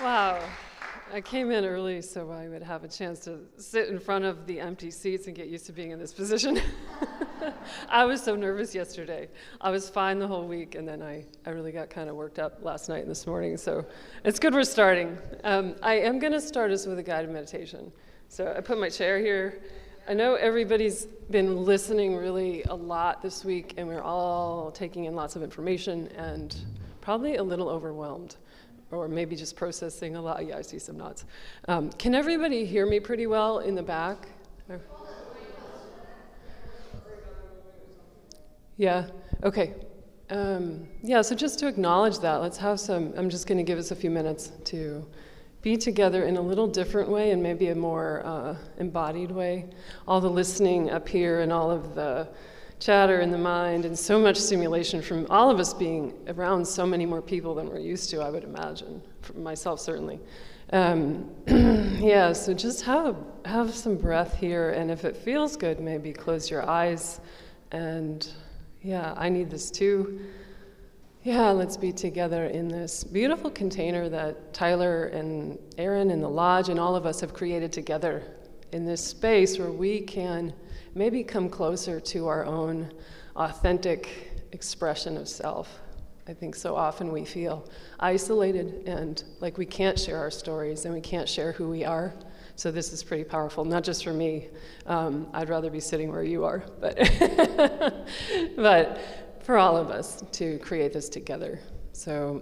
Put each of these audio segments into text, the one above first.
Wow. I came in early so I would have a chance to sit in front of the empty seats and get used to being in this position. I was so nervous yesterday. I was fine the whole week, and then I, I really got kind of worked up last night and this morning. So it's good we're starting. Um, I am going to start us with a guided meditation. So I put my chair here. I know everybody's been listening really a lot this week, and we're all taking in lots of information and probably a little overwhelmed or maybe just processing a lot. Yeah, I see some nods. Um, can everybody hear me pretty well in the back? Yeah, okay. Um, yeah, so just to acknowledge that, let's have some. I'm just going to give us a few minutes to be together in a little different way and maybe a more uh, embodied way. All the listening up here and all of the chatter in the mind and so much stimulation from all of us being around so many more people than we're used to, I would imagine, myself certainly. Um, yeah, so just have, have some breath here, and if it feels good, maybe close your eyes. And yeah, I need this too. Yeah, let's be together in this beautiful container that Tyler and Aaron and the Lodge and all of us have created together in this space where we can maybe come closer to our own authentic expression of self. I think so often we feel isolated and like we can't share our stories and we can't share who we are. So this is pretty powerful, not just for me. Um, I'd rather be sitting where you are, but but for all of us to create this together. So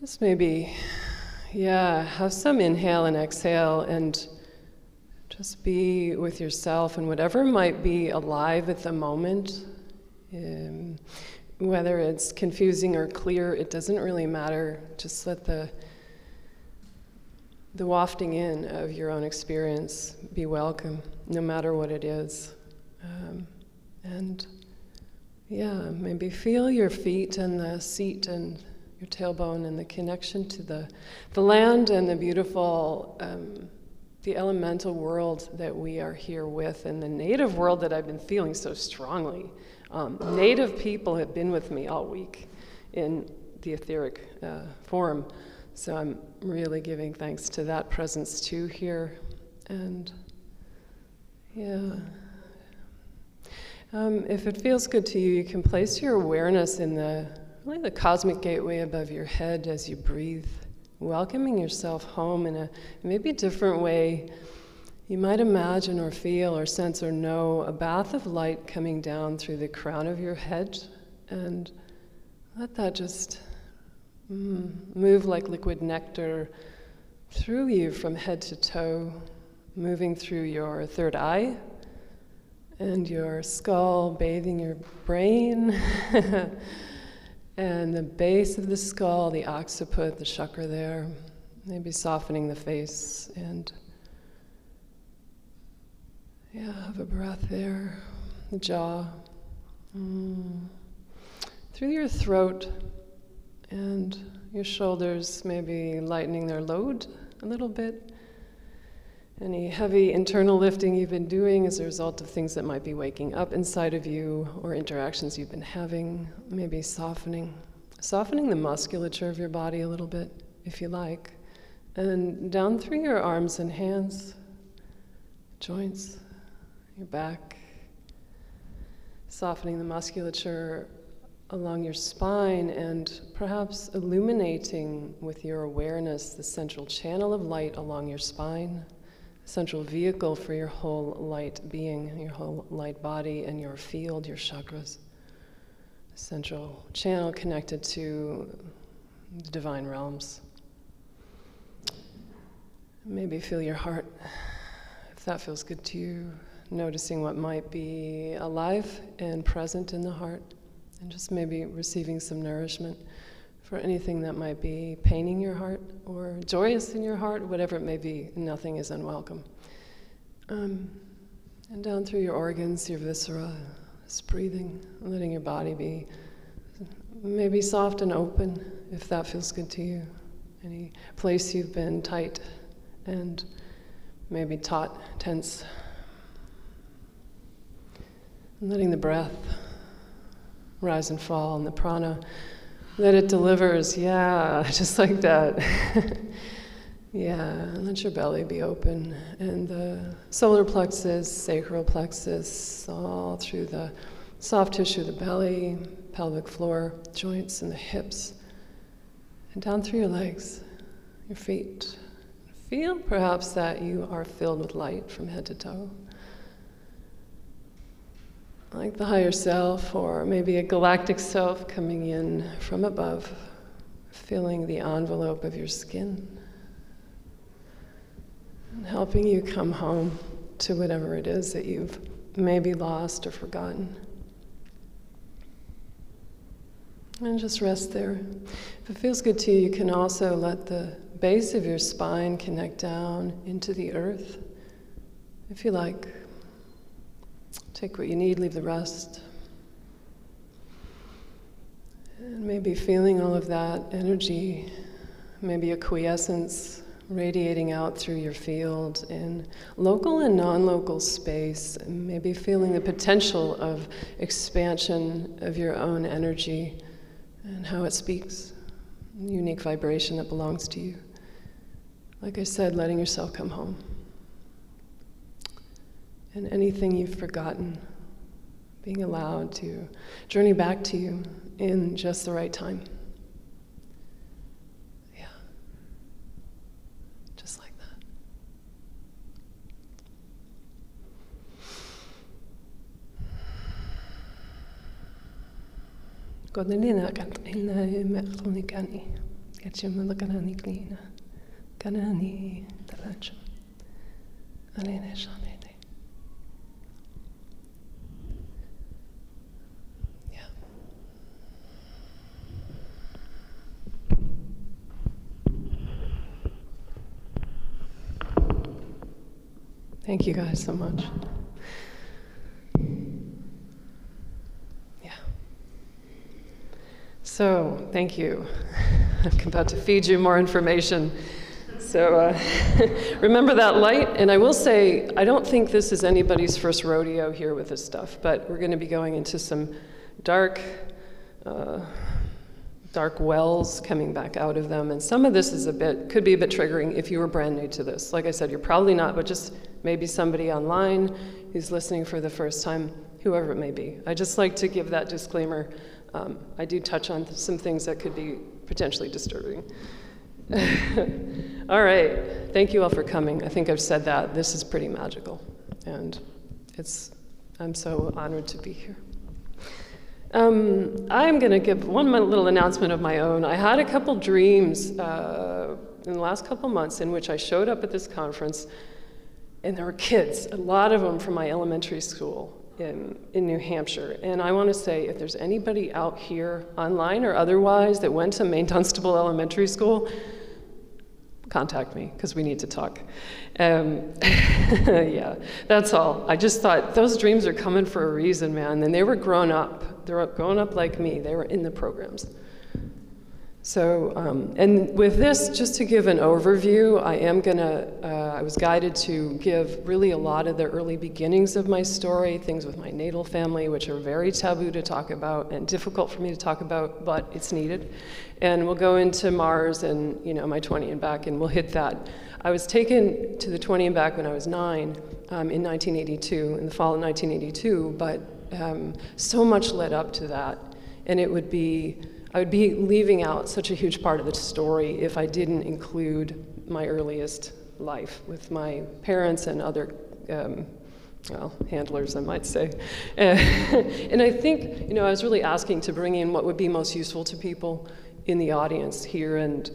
just maybe, yeah, have some inhale and exhale and just be with yourself and whatever might be alive at the moment. Um, whether it's confusing or clear, it doesn't really matter. Just let the the wafting in of your own experience be welcome, no matter what it is. Um, and yeah, maybe feel your feet and the seat and your tailbone and the connection to the, the land and the beautiful um, the elemental world that we are here with and the native world that I've been feeling so strongly. Um, native people have been with me all week in the etheric uh, form. So I'm really giving thanks to that presence too here. And yeah. Um, if it feels good to you, you can place your awareness in the really the cosmic gateway above your head as you breathe welcoming yourself home in a maybe different way. You might imagine or feel or sense or know a bath of light coming down through the crown of your head and let that just mm, move like liquid nectar through you from head to toe, moving through your third eye and your skull, bathing your brain. And the base of the skull, the occiput, the chakra there, maybe softening the face and yeah, have a breath there, the jaw. Mm. Through your throat and your shoulders, maybe lightening their load a little bit. Any heavy internal lifting you've been doing as a result of things that might be waking up inside of you or interactions you've been having, maybe softening. Softening the musculature of your body a little bit, if you like. And down through your arms and hands, joints, your back. Softening the musculature along your spine and perhaps illuminating with your awareness the central channel of light along your spine central vehicle for your whole light being, your whole light body, and your field, your chakras. Central channel connected to the divine realms. Maybe feel your heart, if that feels good to you, noticing what might be alive and present in the heart, and just maybe receiving some nourishment for anything that might be paining your heart or joyous in your heart, whatever it may be, nothing is unwelcome. Um, and down through your organs, your viscera, just breathing, letting your body be maybe soft and open if that feels good to you. Any place you've been tight and maybe taut, tense. And letting the breath rise and fall and the prana that it delivers. Yeah, just like that. yeah, let your belly be open. And the solar plexus, sacral plexus, all through the soft tissue of the belly, pelvic floor, joints, and the hips. And down through your legs, your feet. Feel perhaps that you are filled with light from head to toe like the higher self, or maybe a galactic self coming in from above, filling the envelope of your skin, and helping you come home to whatever it is that you've maybe lost or forgotten. And just rest there. If it feels good to you, you can also let the base of your spine connect down into the earth, if you like. Take what you need, leave the rest. And maybe feeling all of that energy, maybe a quiescence radiating out through your field in local and non local space, maybe feeling the potential of expansion of your own energy and how it speaks, unique vibration that belongs to you. Like I said, letting yourself come home and anything you've forgotten, being allowed to journey back to you in just the right time. Yeah. Just like that. Kanani shane. Thank you guys so much. Yeah. So, thank you. I'm about to feed you more information. So, uh, remember that light. And I will say, I don't think this is anybody's first rodeo here with this stuff, but we're going to be going into some dark. Uh, dark wells coming back out of them. And some of this is a bit, could be a bit triggering if you were brand new to this. Like I said, you're probably not, but just maybe somebody online who's listening for the first time, whoever it may be. I just like to give that disclaimer. Um, I do touch on some things that could be potentially disturbing. all right, thank you all for coming. I think I've said that. This is pretty magical, and it's, I'm so honored to be here. Um, I'm going to give one little announcement of my own. I had a couple dreams uh, in the last couple months in which I showed up at this conference, and there were kids, a lot of them from my elementary school in, in New Hampshire. And I want to say if there's anybody out here, online or otherwise, that went to Main Dunstable Elementary School, contact me because we need to talk. Um, yeah, that's all. I just thought those dreams are coming for a reason, man. And they were grown up. They're grown up like me. They were in the programs. So, um, and with this, just to give an overview, I am gonna, uh, I was guided to give really a lot of the early beginnings of my story, things with my natal family, which are very taboo to talk about and difficult for me to talk about, but it's needed. And we'll go into Mars and, you know, my 20 and back, and we'll hit that. I was taken to the 20 and back when I was nine um, in 1982, in the fall of 1982, but um, so much led up to that. And it would be, I would be leaving out such a huge part of the story if I didn't include my earliest life with my parents and other, um, well, handlers, I might say. and I think, you know, I was really asking to bring in what would be most useful to people in the audience here and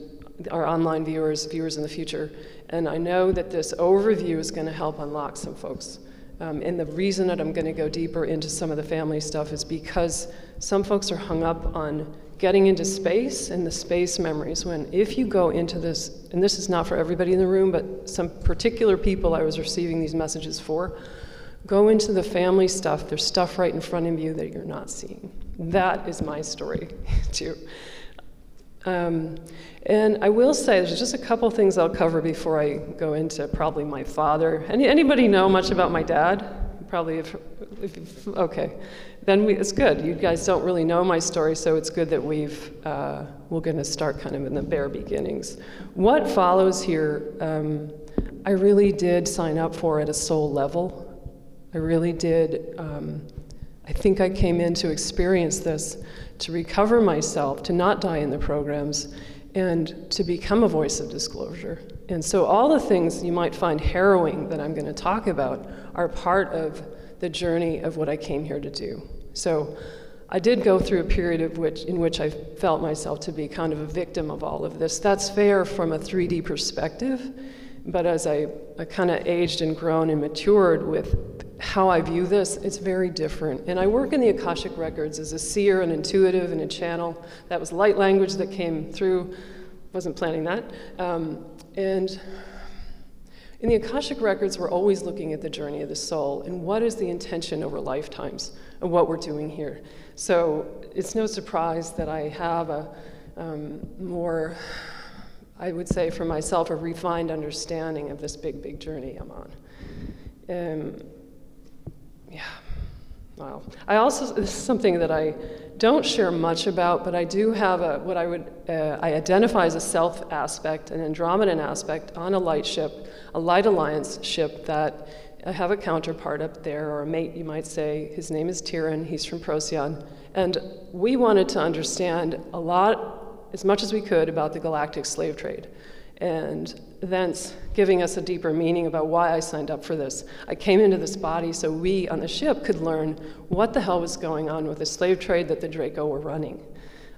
our online viewers, viewers in the future. And I know that this overview is going to help unlock some folks. Um, and the reason that I'm going to go deeper into some of the family stuff is because some folks are hung up on getting into space and the space memories when if you go into this and this is not for everybody in the room but some particular people i was receiving these messages for go into the family stuff there's stuff right in front of you that you're not seeing. That is my story too. Um, and i will say there's just a couple things i'll cover before i go into probably my father. Any, anybody know much about my dad probably if, if okay, then we, it's good. You guys don't really know my story, so it's good that we've uh, we're going to start kind of in the bare beginnings. What follows here, um, I really did sign up for at a soul level. I really did. Um, I think I came in to experience this, to recover myself, to not die in the programs, and to become a voice of disclosure. And so, all the things you might find harrowing that I'm going to talk about are part of the journey of what I came here to do. So, I did go through a period of which, in which I felt myself to be kind of a victim of all of this. That's fair from a 3D perspective, but as I, I kind of aged and grown and matured with how I view this, it's very different. And I work in the Akashic Records as a seer, an intuitive, and a channel. That was light language that came through. Wasn't planning that. Um, and in the Akashic Records, we're always looking at the journey of the soul and what is the intention over lifetimes of what we're doing here. So it's no surprise that I have a um, more, I would say for myself, a refined understanding of this big, big journey I'm on. Um, yeah. Wow. I also, this is something that I don't share much about, but I do have a, what I would, uh, I identify as a self aspect, an Andromedan aspect on a light ship, a light alliance ship that I have a counterpart up there, or a mate, you might say. His name is Tyran, he's from Procyon. And we wanted to understand a lot, as much as we could, about the galactic slave trade and thence giving us a deeper meaning about why I signed up for this. I came into this body so we on the ship could learn what the hell was going on with the slave trade that the Draco were running.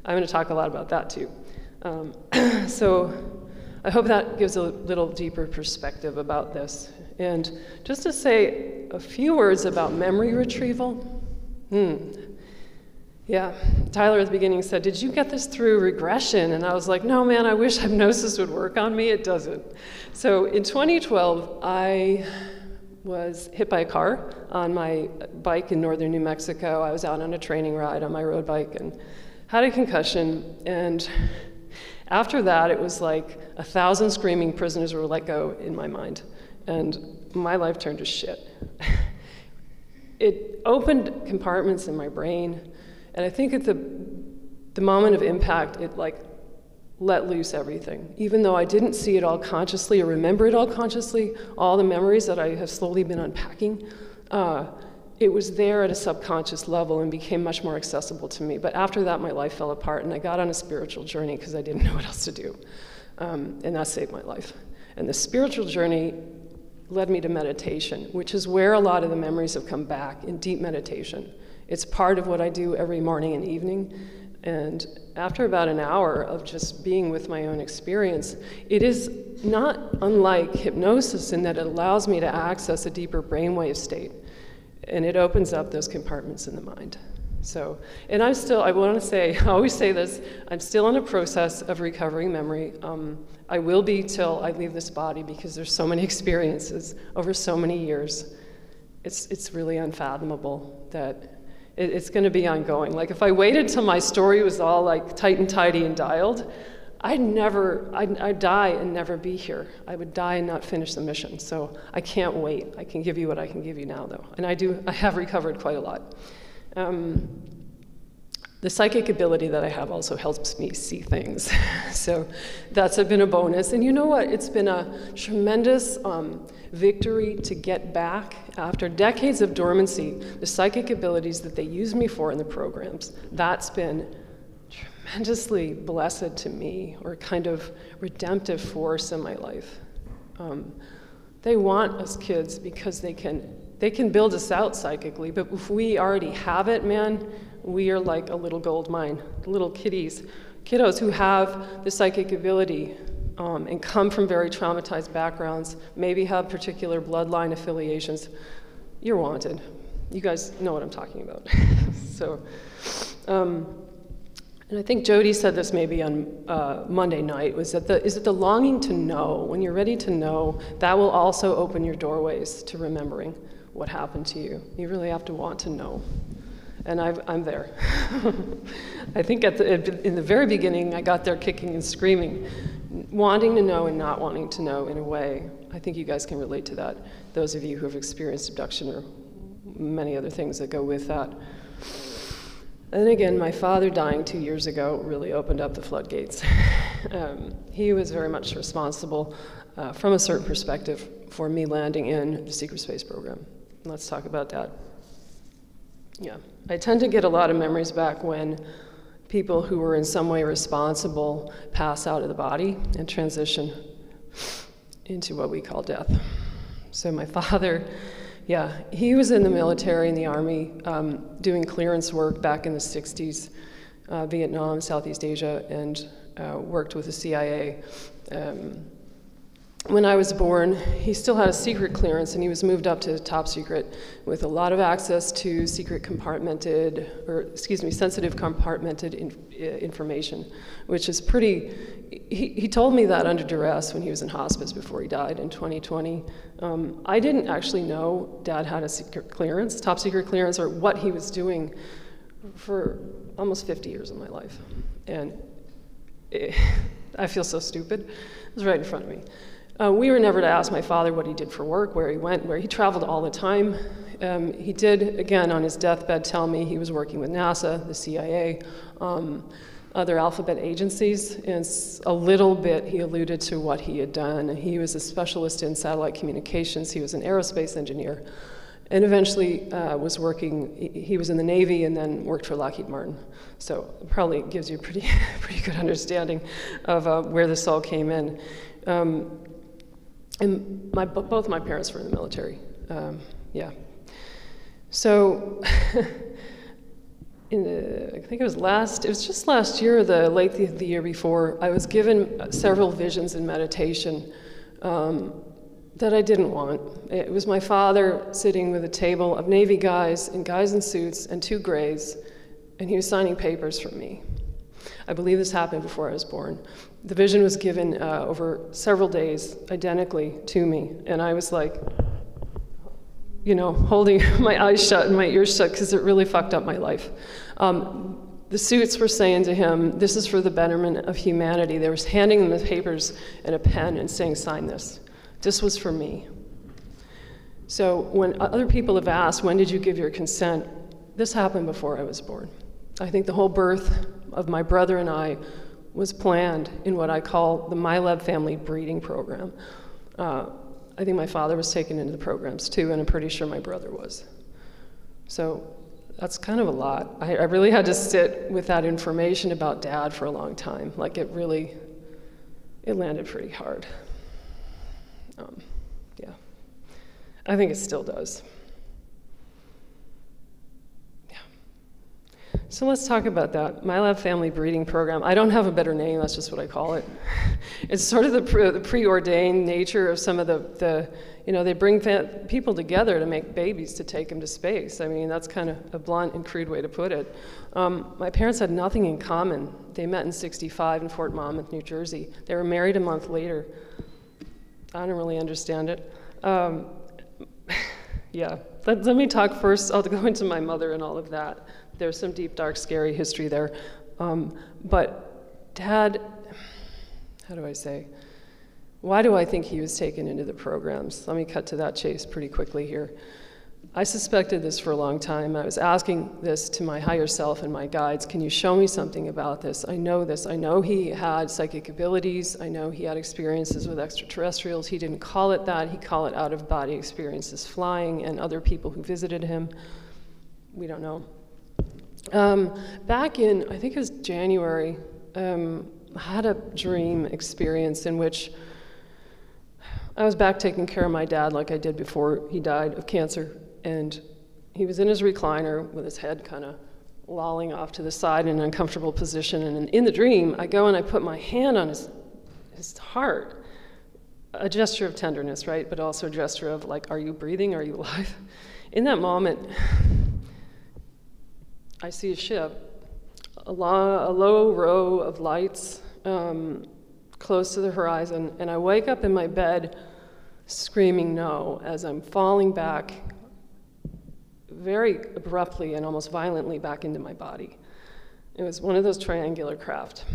I'm going to talk a lot about that too. Um, so I hope that gives a little deeper perspective about this. And just to say a few words about memory retrieval. Hmm, yeah, Tyler at the beginning said, Did you get this through regression? And I was like, No, man, I wish hypnosis would work on me. It doesn't. So in 2012, I was hit by a car on my bike in northern New Mexico. I was out on a training ride on my road bike and had a concussion. And after that, it was like a thousand screaming prisoners were let go in my mind. And my life turned to shit. it opened compartments in my brain and I think at the, the moment of impact, it like let loose everything. Even though I didn't see it all consciously or remember it all consciously, all the memories that I have slowly been unpacking, uh, it was there at a subconscious level and became much more accessible to me. But after that, my life fell apart, and I got on a spiritual journey because I didn't know what else to do. Um, and that saved my life. And the spiritual journey led me to meditation, which is where a lot of the memories have come back in deep meditation. It's part of what I do every morning and evening. And after about an hour of just being with my own experience, it is not unlike hypnosis in that it allows me to access a deeper brainwave state. And it opens up those compartments in the mind. So, and I'm still, I want to say, I always say this, I'm still in a process of recovering memory. Um, I will be till I leave this body because there's so many experiences over so many years. It's, it's really unfathomable that it, it's going to be ongoing. Like if I waited till my story was all like tight and tidy and dialed, I'd never, I'd, I'd, die and never be here. I would die and not finish the mission. So I can't wait. I can give you what I can give you now, though. And I do, I have recovered quite a lot. Um, the psychic ability that I have also helps me see things. so that's been a bonus. And you know what? It's been a tremendous um, victory to get back after decades of dormancy the psychic abilities that they use me for in the programs. That's been tremendously blessed to me, or kind of redemptive force in my life. Um, they want us kids because they can they can build us out psychically, but if we already have it, man, we are like a little gold mine, little kiddies, kiddos who have the psychic ability um, and come from very traumatized backgrounds, maybe have particular bloodline affiliations, you're wanted. You guys know what I'm talking about. so, um, and I think Jody said this maybe on uh, Monday night, was that the, is it the longing to know, when you're ready to know, that will also open your doorways to remembering what happened to you. You really have to want to know. And i am there. I think the, in the very beginning, I got there kicking and screaming wanting to know and not wanting to know in a way. I think you guys can relate to that, those of you who have experienced abduction or many other things that go with that. And again, my father dying two years ago really opened up the floodgates. um, he was very much responsible, uh, from a certain perspective, for me landing in the secret space program. Let's talk about that. Yeah, I tend to get a lot of memories back when people who were in some way responsible pass out of the body and transition into what we call death. So my father, yeah, he was in the military in the army um, doing clearance work back in the 60s, uh, Vietnam, Southeast Asia, and uh, worked with the CIA. Um, when I was born, he still had a secret clearance and he was moved up to top secret with a lot of access to secret compartmented, or excuse me, sensitive compartmented in, uh, information, which is pretty. He, he told me that under duress when he was in hospice before he died in 2020. Um, I didn't actually know dad had a secret clearance, top secret clearance, or what he was doing for almost 50 years of my life. And it, I feel so stupid. It was right in front of me. Uh, we were never to ask my father what he did for work, where he went, where he traveled all the time. Um, he did, again, on his deathbed, tell me he was working with NASA, the CIA, um, other alphabet agencies, and a little bit he alluded to what he had done. He was a specialist in satellite communications, he was an aerospace engineer, and eventually uh, was working, he was in the Navy and then worked for Lockheed Martin. So probably gives you a pretty, pretty good understanding of uh, where this all came in. Um, and my, both my parents were in the military. Um, yeah. So, in the, I think it was last, it was just last year, the late the, the year before, I was given several visions in meditation um, that I didn't want. It was my father sitting with a table of Navy guys and guys in suits and two grays, and he was signing papers for me. I believe this happened before I was born. The vision was given uh, over several days, identically to me, and I was like, you know, holding my eyes shut and my ears shut because it really fucked up my life. Um, the suits were saying to him, This is for the betterment of humanity. They were handing him the papers and a pen and saying, Sign this. This was for me. So when other people have asked, When did you give your consent? This happened before I was born. I think the whole birth of my brother and I was planned in what I call the MILAB family breeding program. Uh, I think my father was taken into the programs too, and I'm pretty sure my brother was. So that's kind of a lot. I, I really had to sit with that information about dad for a long time. Like it really, it landed pretty hard. Um, yeah. I think it still does. So let's talk about that. MILAB Family Breeding Program. I don't have a better name, that's just what I call it. It's sort of the, pre- the preordained nature of some of the, the you know, they bring people together to make babies to take them to space. I mean, that's kind of a blunt and crude way to put it. Um, my parents had nothing in common. They met in 65 in Fort Monmouth, New Jersey. They were married a month later. I don't really understand it. Um, yeah, let, let me talk first. I'll go into my mother and all of that. There's some deep, dark, scary history there. Um, but dad, how do I say? Why do I think he was taken into the programs? Let me cut to that chase pretty quickly here. I suspected this for a long time. I was asking this to my higher self and my guides can you show me something about this? I know this. I know he had psychic abilities. I know he had experiences with extraterrestrials. He didn't call it that, he called it out of body experiences flying and other people who visited him. We don't know. Um, back in, I think it was January, um, I had a dream experience in which I was back taking care of my dad like I did before he died of cancer. And he was in his recliner with his head kind of lolling off to the side in an uncomfortable position. And in the dream, I go and I put my hand on his, his heart. A gesture of tenderness, right? But also a gesture of, like, are you breathing? Are you alive? In that moment, I see a ship, a, a low row of lights um, close to the horizon, and I wake up in my bed screaming no as I'm falling back very abruptly and almost violently back into my body. It was one of those triangular craft.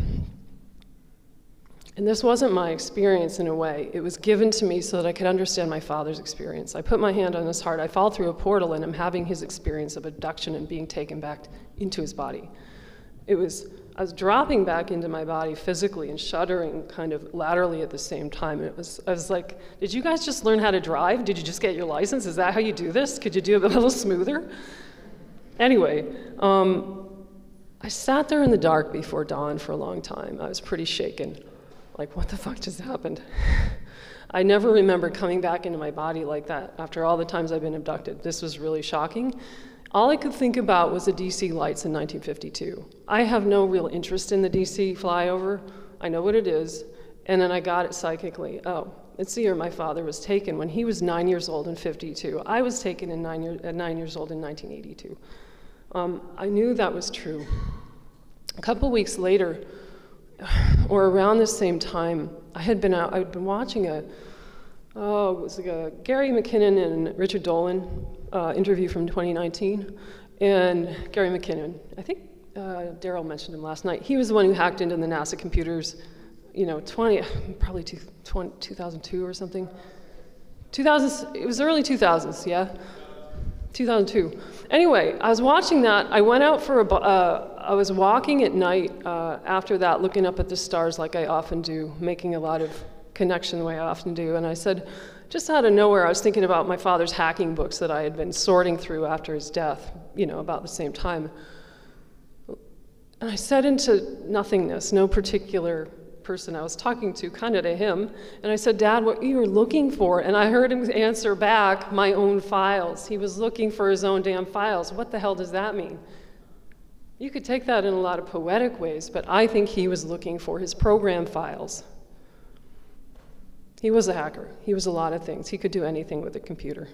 And this wasn't my experience in a way. It was given to me so that I could understand my father's experience. I put my hand on his heart. I fall through a portal and I'm having his experience of abduction and being taken back into his body. It was, I was dropping back into my body physically and shuddering kind of laterally at the same time. It was, I was like, did you guys just learn how to drive? Did you just get your license? Is that how you do this? Could you do it a little smoother? Anyway, um, I sat there in the dark before dawn for a long time. I was pretty shaken. Like, what the fuck just happened? I never remember coming back into my body like that after all the times I've been abducted. This was really shocking. All I could think about was the DC lights in 1952. I have no real interest in the DC flyover. I know what it is. And then I got it psychically. Oh, it's the year my father was taken when he was nine years old in 52. I was taken in nine year, at nine years old in 1982. Um, I knew that was true. A couple weeks later, or around the same time, I had been out, I'd been watching a, oh, it was like a Gary McKinnon and Richard Dolan uh, interview from 2019. And Gary McKinnon, I think uh, Daryl mentioned him last night. He was the one who hacked into the NASA computers, you know, 20, probably two, 20, 2002 or something. 2000, it was early 2000s, yeah? 2002. Anyway, I was watching that. I went out for a, uh, I was walking at night uh, after that, looking up at the stars like I often do, making a lot of connection the way I often do. And I said, just out of nowhere, I was thinking about my father's hacking books that I had been sorting through after his death, you know, about the same time. And I said into nothingness, no particular person I was talking to, kind of to him, and I said, Dad, what are you were looking for? And I heard him answer back, my own files. He was looking for his own damn files. What the hell does that mean? You could take that in a lot of poetic ways, but I think he was looking for his program files. He was a hacker. He was a lot of things. He could do anything with a computer,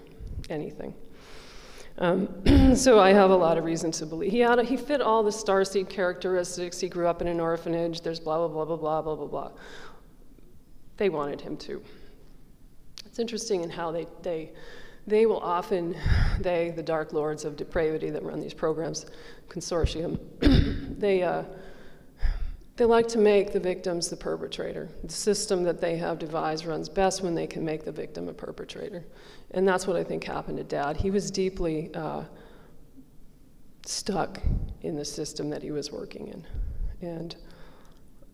anything. Um, so I have a lot of reason to believe. He, had a, he fit all the starseed characteristics. He grew up in an orphanage. There's blah, blah, blah, blah, blah, blah, blah, blah. They wanted him to. It's interesting in how they, they, they will often, they, the dark lords of depravity that run these programs, consortium, they, uh, they like to make the victims the perpetrator. The system that they have devised runs best when they can make the victim a perpetrator. And that's what I think happened to Dad. He was deeply uh, stuck in the system that he was working in, and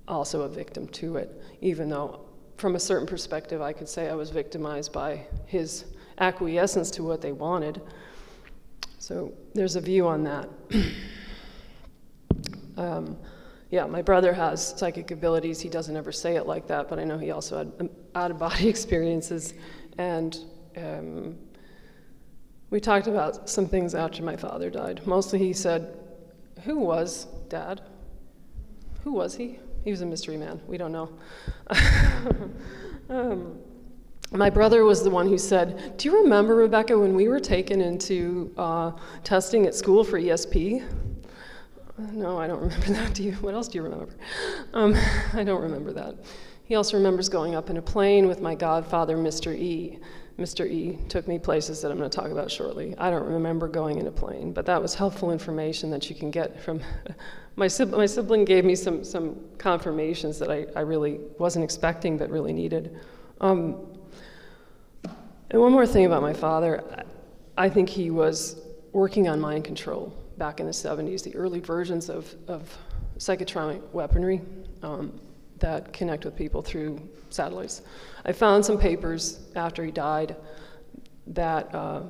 also a victim to it, even though, from a certain perspective, I could say I was victimized by his acquiescence to what they wanted. So there's a view on that. um, yeah, my brother has psychic abilities. He doesn't ever say it like that, but I know he also had um, out of body experiences. And um, we talked about some things after my father died. Mostly he said, Who was dad? Who was he? He was a mystery man. We don't know. um, my brother was the one who said, Do you remember, Rebecca, when we were taken into uh, testing at school for ESP? No, I don't remember that. Do you? What else do you remember? Um, I don't remember that. He also remembers going up in a plane with my godfather, Mr. E. Mr. E took me places that I'm going to talk about shortly. I don't remember going in a plane, but that was helpful information that you can get from. my, sibling, my sibling gave me some, some confirmations that I, I really wasn't expecting but really needed. Um, and one more thing about my father I think he was working on mind control back in the 70s, the early versions of, of psychotronic weaponry um, that connect with people through satellites. I found some papers after he died that uh,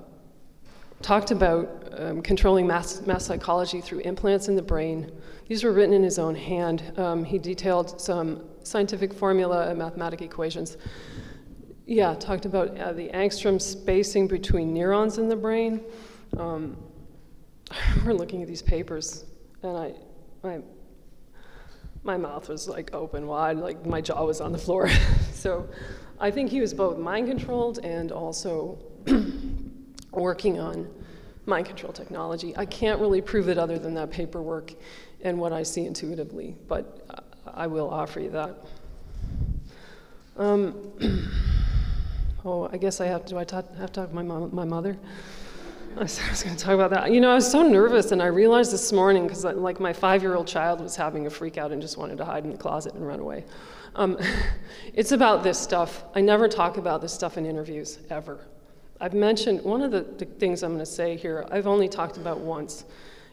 talked about um, controlling mass, mass psychology through implants in the brain. These were written in his own hand. Um, he detailed some scientific formula and mathematical equations. Yeah, talked about uh, the angstrom spacing between neurons in the brain. Um, we're looking at these papers, and I, my, my mouth was like open wide, like my jaw was on the floor. so I think he was both mind controlled and also working on mind control technology. I can't really prove it other than that paperwork and what I see intuitively, but I will offer you that. Um, oh, I guess I have to, do I talk, have to talk to my, mom, my mother? I was going to talk about that. You know, I was so nervous, and I realized this morning because, like, my five-year-old child was having a freak out and just wanted to hide in the closet and run away. Um, it's about this stuff. I never talk about this stuff in interviews, ever. I've mentioned, one of the, the things I'm going to say here, I've only talked about once.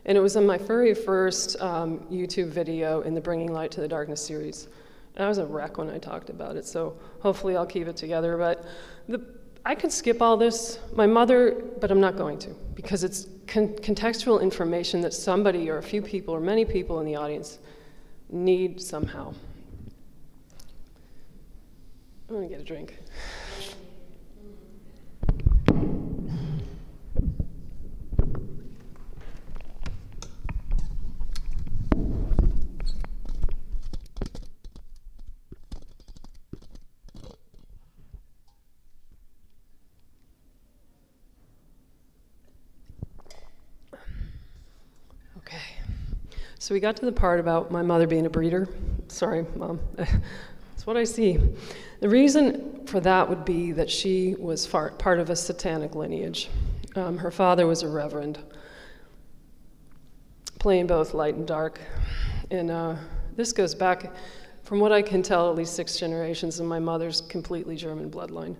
And it was in my very first um, YouTube video in the Bringing Light to the Darkness series. And I was a wreck when I talked about it, so hopefully I'll keep it together. But the, I could skip all this, my mother, but I'm not going to, because it's con contextual information that somebody or a few people or many people in the audience need somehow. I'm gonna get a drink. So we got to the part about my mother being a breeder. Sorry, mom. That's what I see. The reason for that would be that she was far, part of a satanic lineage. Um, her father was a reverend, playing both light and dark. And uh, this goes back, from what I can tell, at least six generations, and my mother's completely German bloodline.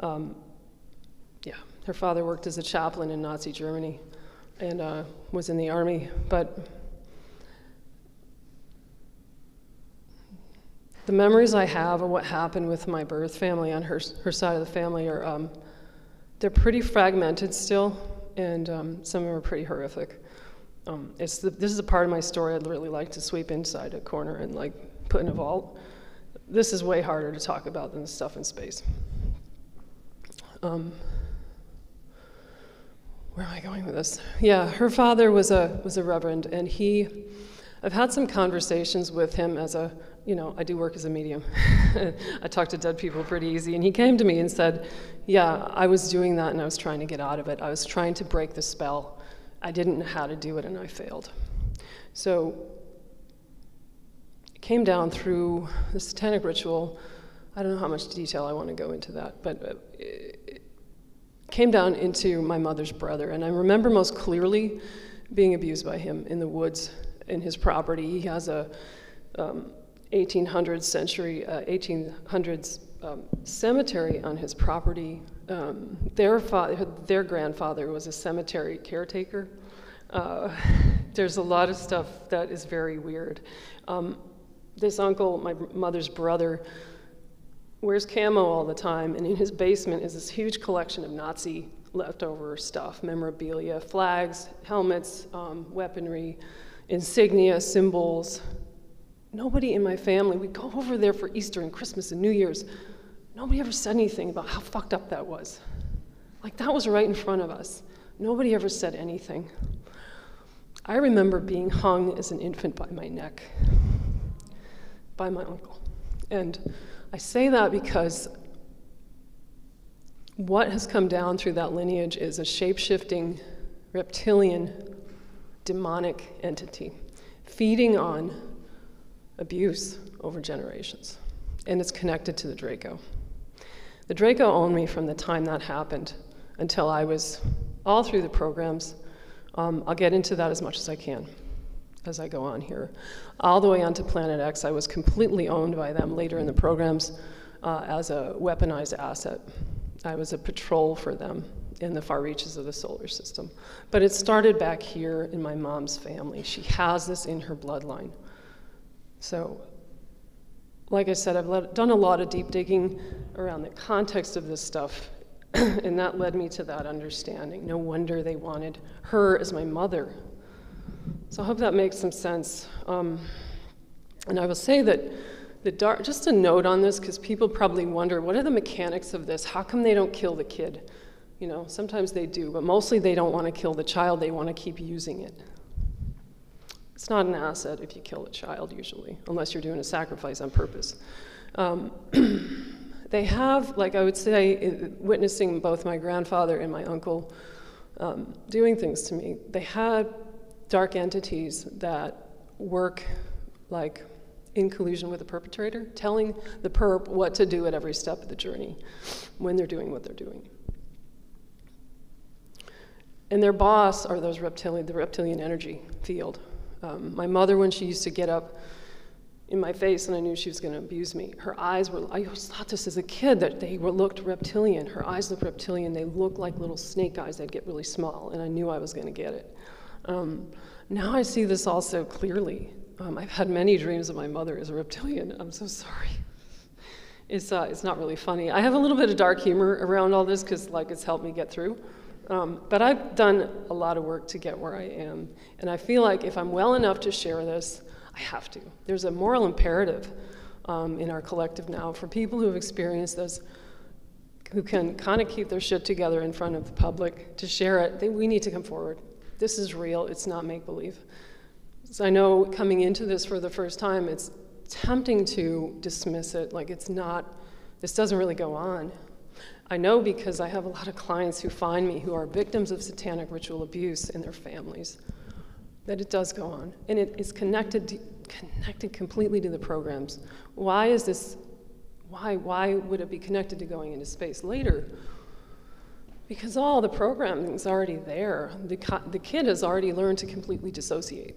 Um, yeah, her father worked as a chaplain in Nazi Germany and uh, was in the army, but The memories I have of what happened with my birth family on her, her side of the family are, um, they're pretty fragmented still, and um, some of them are pretty horrific. Um, it's the, this is a part of my story I'd really like to sweep inside a corner and like put in a vault. This is way harder to talk about than the stuff in space. Um, where am I going with this? Yeah, her father was a was a reverend, and he. I've had some conversations with him as a you know, I do work as a medium. I talk to dead people pretty easy. And he came to me and said, Yeah, I was doing that and I was trying to get out of it. I was trying to break the spell. I didn't know how to do it and I failed. So it came down through the satanic ritual. I don't know how much detail I want to go into that, but uh, it came down into my mother's brother. And I remember most clearly being abused by him in the woods in his property. He has a um, 1800s century, uh, 1800s um, cemetery on his property. Um, their, father, their grandfather was a cemetery caretaker. Uh, there's a lot of stuff that is very weird. Um, this uncle, my mother's brother, wears camo all the time, and in his basement is this huge collection of Nazi leftover stuff memorabilia, flags, helmets, um, weaponry, insignia, symbols, nobody in my family, we go over there for Easter and Christmas and New Year's. Nobody ever said anything about how fucked up that was. Like, that was right in front of us. Nobody ever said anything. I remember being hung as an infant by my neck by my uncle. And I say that because what has come down through that lineage is a shape shifting, reptilian, demonic entity feeding on abuse over generations. And it's connected to the Draco. The Draco owned me from the time that happened until I was all through the programs. Um, I'll get into that as much as I can as I go on here. All the way onto Planet X, I was completely owned by them later in the programs uh, as a weaponized asset. I was a patrol for them in the far reaches of the solar system. But it started back here in my mom's family. She has this in her bloodline. So, like I said, I've let, done a lot of deep digging around the context of this stuff, and that led me to that understanding. No wonder they wanted her as my mother. So I hope that makes some sense. Um, and I will say that the dark, just a note on this, because people probably wonder, what are the mechanics of this? How come they don't kill the kid? You know, sometimes they do, but mostly they don't want to kill the child, they want to keep using it. It's not an asset if you kill a child, usually, unless you're doing a sacrifice on purpose. Um, they have, like I would say, witnessing both my grandfather and my uncle um, doing things to me, they had dark entities that work like in collusion with the perpetrator, telling the perp what to do at every step of the journey when they're doing what they're doing. And their boss are those reptilian, the reptilian energy field. Um, my mother, when she used to get up in my face and I knew she was going to abuse me. Her eyes were, I always thought this as a kid, that they were, looked reptilian. Her eyes looked reptilian. They looked like little snake eyes. They'd get really small, and I knew I was going to get it. Um, now I see this also clearly. Um, I've had many dreams of my mother as a reptilian. I'm so sorry. It's, uh, it's not really funny. I have a little bit of dark humor around all this because like it's helped me get through. Um, but I've done a lot of work to get where I am. And I feel like if I'm well enough to share this, I have to. There's a moral imperative um, in our collective now for people who have experienced this, who can kind of keep their shit together in front of the public to share it. They, we need to come forward. This is real, it's not make believe. So I know coming into this for the first time, it's tempting to dismiss it like it's not, this doesn't really go on. I know because I have a lot of clients who find me who are victims of satanic ritual abuse in their families that it does go on. And it is connected, to, connected completely to the programs. Why is this, why, why would it be connected to going into space later? Because all the programming is already there. The, the kid has already learned to completely dissociate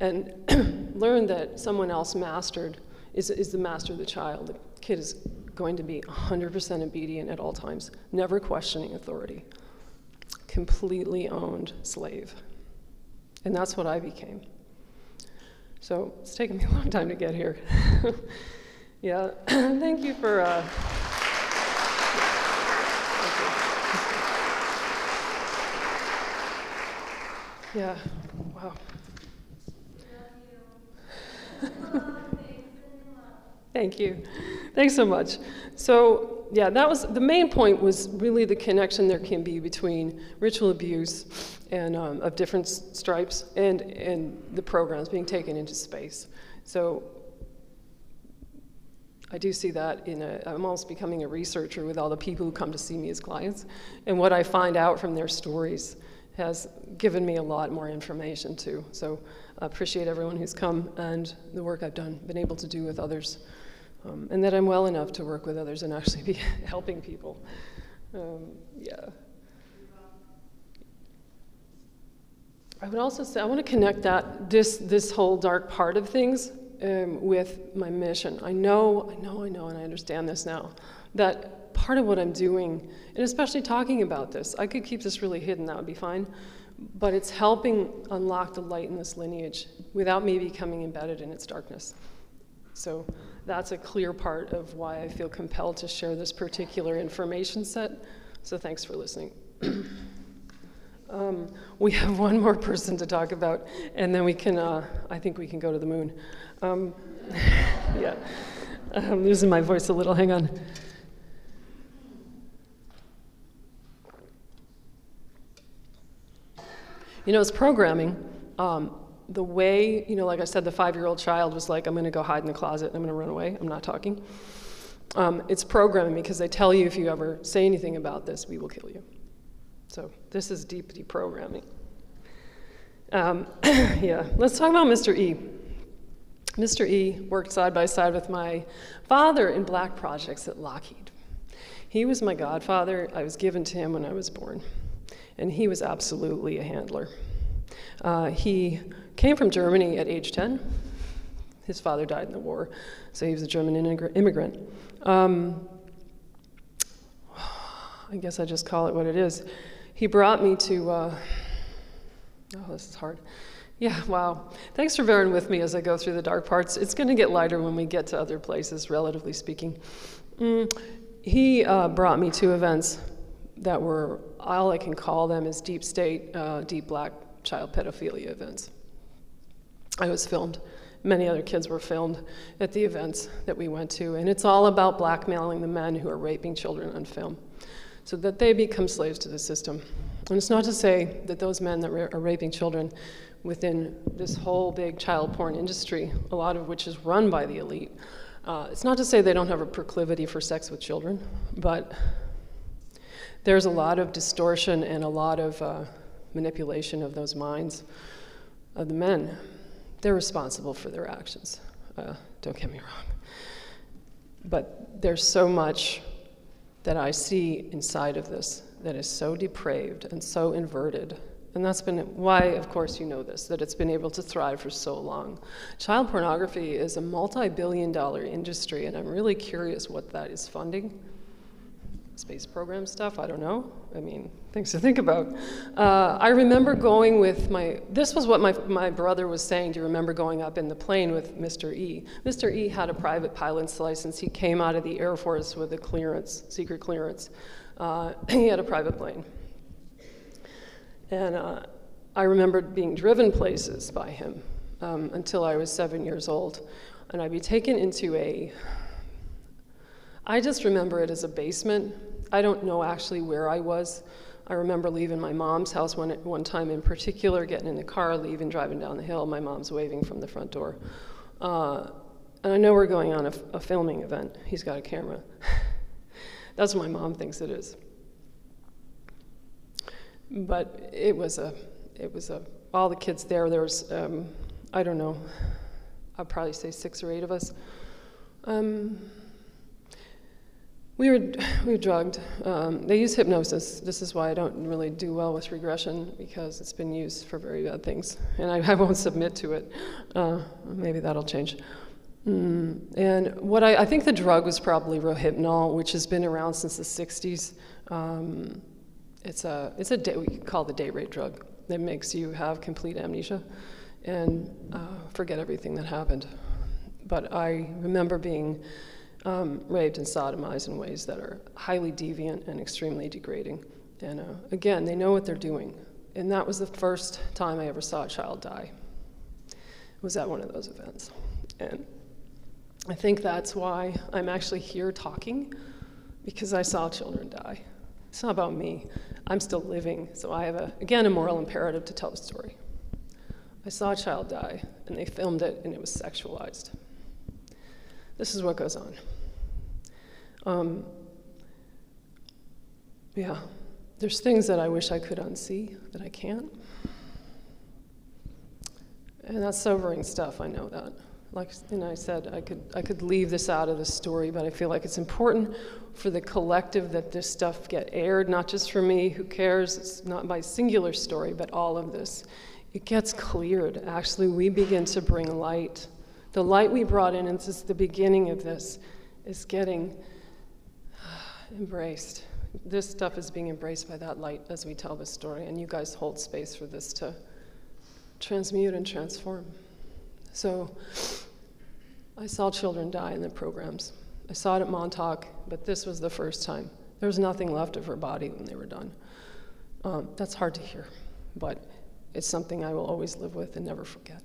and learn that someone else mastered is, is the master of the child. The kid is going to be 100% obedient at all times, never questioning authority. Completely owned slave. And that's what I became. So it's taken me a long time to get here. yeah, thank you for. Uh, yeah, wow. Thank you. Thanks so much. So, yeah, that was the main point was really the connection there can be between ritual abuse and um, of different stripes and, and the programs being taken into space. So, I do see that in a, I'm almost becoming a researcher with all the people who come to see me as clients. And what I find out from their stories has given me a lot more information too. So I appreciate everyone who's come and the work I've done, been able to do with others um, and that I'm well enough to work with others and actually be helping people. Um, yeah. I would also say I want to connect that this this whole dark part of things um, with my mission. I know, I know, I know, and I understand this now. That part of what I'm doing, and especially talking about this, I could keep this really hidden. That would be fine. But it's helping unlock the light in this lineage without me becoming embedded in its darkness. So that's a clear part of why I feel compelled to share this particular information set. So thanks for listening. um, we have one more person to talk about, and then we can, uh, I think we can go to the moon. Um, yeah, I'm losing my voice a little, hang on. You know, it's programming. Um, the way, you know, like I said, the five year old child was like, I'm going to go hide in the closet and I'm going to run away. I'm not talking. Um, it's programming because they tell you if you ever say anything about this, we will kill you. So this is deep deprogramming. Um, yeah, let's talk about Mr. E. Mr. E worked side by side with my father in black projects at Lockheed. He was my godfather. I was given to him when I was born. And he was absolutely a handler. Uh, he came from Germany at age 10. His father died in the war, so he was a German immigrant. Um, I guess I just call it what it is. He brought me to, uh, oh, this is hard. Yeah, wow. Thanks for bearing with me as I go through the dark parts. It's going to get lighter when we get to other places, relatively speaking. Mm, he uh, brought me to events that were, all I can call them is deep state, uh, deep black child pedophilia events. I was filmed. Many other kids were filmed at the events that we went to, and it's all about blackmailing the men who are raping children on film so that they become slaves to the system. And it's not to say that those men that are raping children within this whole big child porn industry, a lot of which is run by the elite, uh, it's not to say they don't have a proclivity for sex with children, but there's a lot of distortion and a lot of uh, manipulation of those minds of the men they're responsible for their actions. Uh, don't get me wrong. But there's so much that I see inside of this that is so depraved and so inverted And that's been why, of course, you know this, that it's been able to thrive for so long. Child pornography is a multi billion dollar industry, and I'm really curious what that is funding. Space program stuff, I don't know. I mean, things to think about. Uh, I remember going with my, this was what my, my brother was saying. Do you remember going up in the plane with Mr. E? Mr. E had a private pilot's license. He came out of the Air Force with a clearance, secret clearance. Uh, he had a private plane. And uh, I remembered being driven places by him um, until I was seven years old. And I'd be taken into a, I just remember it as a basement. I don't know actually where I was. I remember leaving my mom's house one, one time in particular, getting in the car, leaving, driving down the hill. My mom's waving from the front door. Uh, and I know we're going on a, a filming event. He's got a camera. That's what my mom thinks it is but it was a, it was a, all the kids there, there was, um, I don't know, I'd probably say six or eight of us. Um, we were, we were drugged. Um, they use hypnosis. This is why I don't really do well with regression because it's been used for very bad things. And I, I won't submit to it. Uh, maybe that'll change. Mm. And what I, I, think the drug was probably Rohypnol, which has been around since the 60s. Um, it's a, it's a day, we call the date rape drug that makes you have complete amnesia and uh, forget everything that happened. But I remember being um, raped and sodomized in ways that are highly deviant and extremely degrading. And uh, again, they know what they're doing. And that was the first time I ever saw a child die. It was at one of those events. And I think that's why I'm actually here talking, because I saw children die. It's not about me. I'm still living, so I have, a, again, a moral imperative to tell the story. I saw a child die, and they filmed it, and it was sexualized. This is what goes on. Um, yeah, there's things that I wish I could unsee that I can't. And that's sobering stuff, I know that like and I said, I could I could leave this out of the story, but I feel like it's important for the collective that this stuff get aired, not just for me, who cares? It's not my singular story, but all of this. It gets cleared. Actually, we begin to bring light. The light we brought in, and this is the beginning of this, is getting embraced. This stuff is being embraced by that light as we tell the story, and you guys hold space for this to transmute and transform. So I saw children die in the programs. I saw it at Montauk, but this was the first time. There was nothing left of her body when they were done. Um, that's hard to hear, but it's something I will always live with and never forget.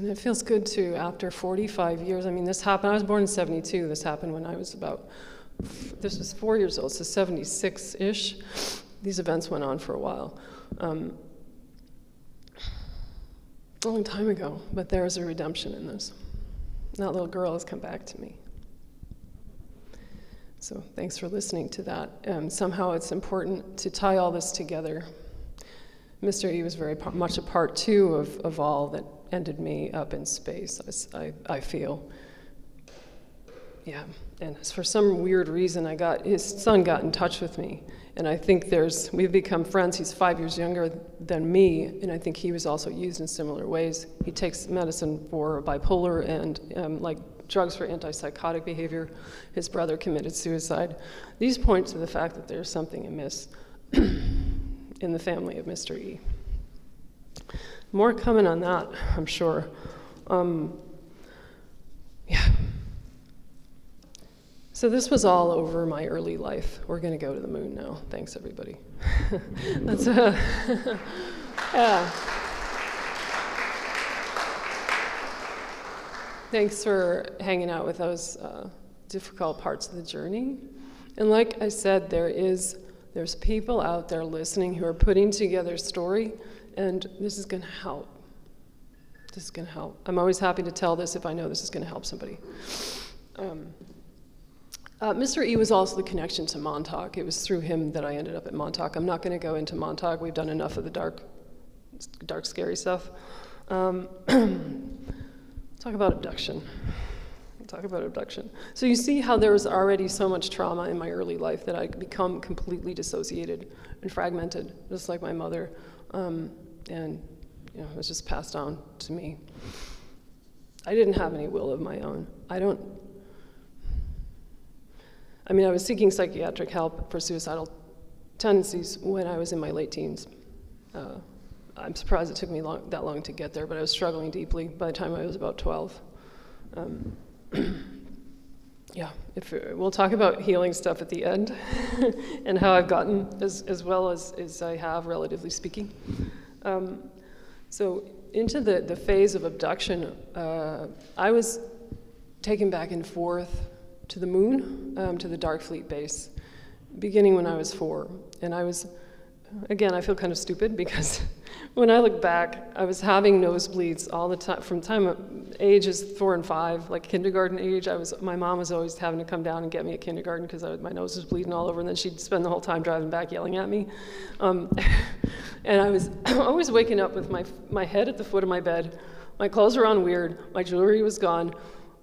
And it feels good to, after 45 years, I mean, this happened, I was born in 72. This happened when I was about, this was four years old, so 76 ish these events went on for a while. Um, a long time ago, but there is a redemption in this. That little girl has come back to me. So thanks for listening to that. Um, somehow it's important to tie all this together. Mr. E was very much a part too of, of all that ended me up in space, I, I feel. Yeah, and for some weird reason, I got his son got in touch with me and I think there's, we've become friends. He's five years younger than me, and I think he was also used in similar ways. He takes medicine for bipolar and um, like drugs for antipsychotic behavior. His brother committed suicide. These point to the fact that there's something amiss in the family of Mr. E. More coming on that, I'm sure. Um, yeah. So this was all over my early life. We're going to go to the moon now. Thanks, everybody. That's uh, yeah. Thanks for hanging out with those uh, difficult parts of the journey. And like I said, there is there's people out there listening who are putting together a story, and this is going to help. This is going to help. I'm always happy to tell this if I know this is going to help somebody. Um, uh, Mr. E was also the connection to Montauk. It was through him that I ended up at Montauk. I'm not going to go into Montauk. We've done enough of the dark, dark, scary stuff. Um, talk about abduction. talk about abduction. So you see how there was already so much trauma in my early life that I become completely dissociated and fragmented, just like my mother. Um, and you know, it was just passed on to me. I didn't have any will of my own. I don't. I mean, I was seeking psychiatric help for suicidal tendencies when I was in my late teens. Uh, I'm surprised it took me long, that long to get there, but I was struggling deeply by the time I was about 12. Um, yeah, if, we'll talk about healing stuff at the end and how I've gotten as, as well as, as I have, relatively speaking. Um, so, into the, the phase of abduction, uh, I was taken back and forth to the moon, um, to the Dark Fleet base, beginning when I was four. And I was, again, I feel kind of stupid because when I look back, I was having nosebleeds all the time from time of ages four and five, like kindergarten age. I was my mom was always having to come down and get me at kindergarten because my nose was bleeding all over, and then she'd spend the whole time driving back yelling at me. Um, and I was always waking up with my my head at the foot of my bed. My clothes were on weird. My jewelry was gone.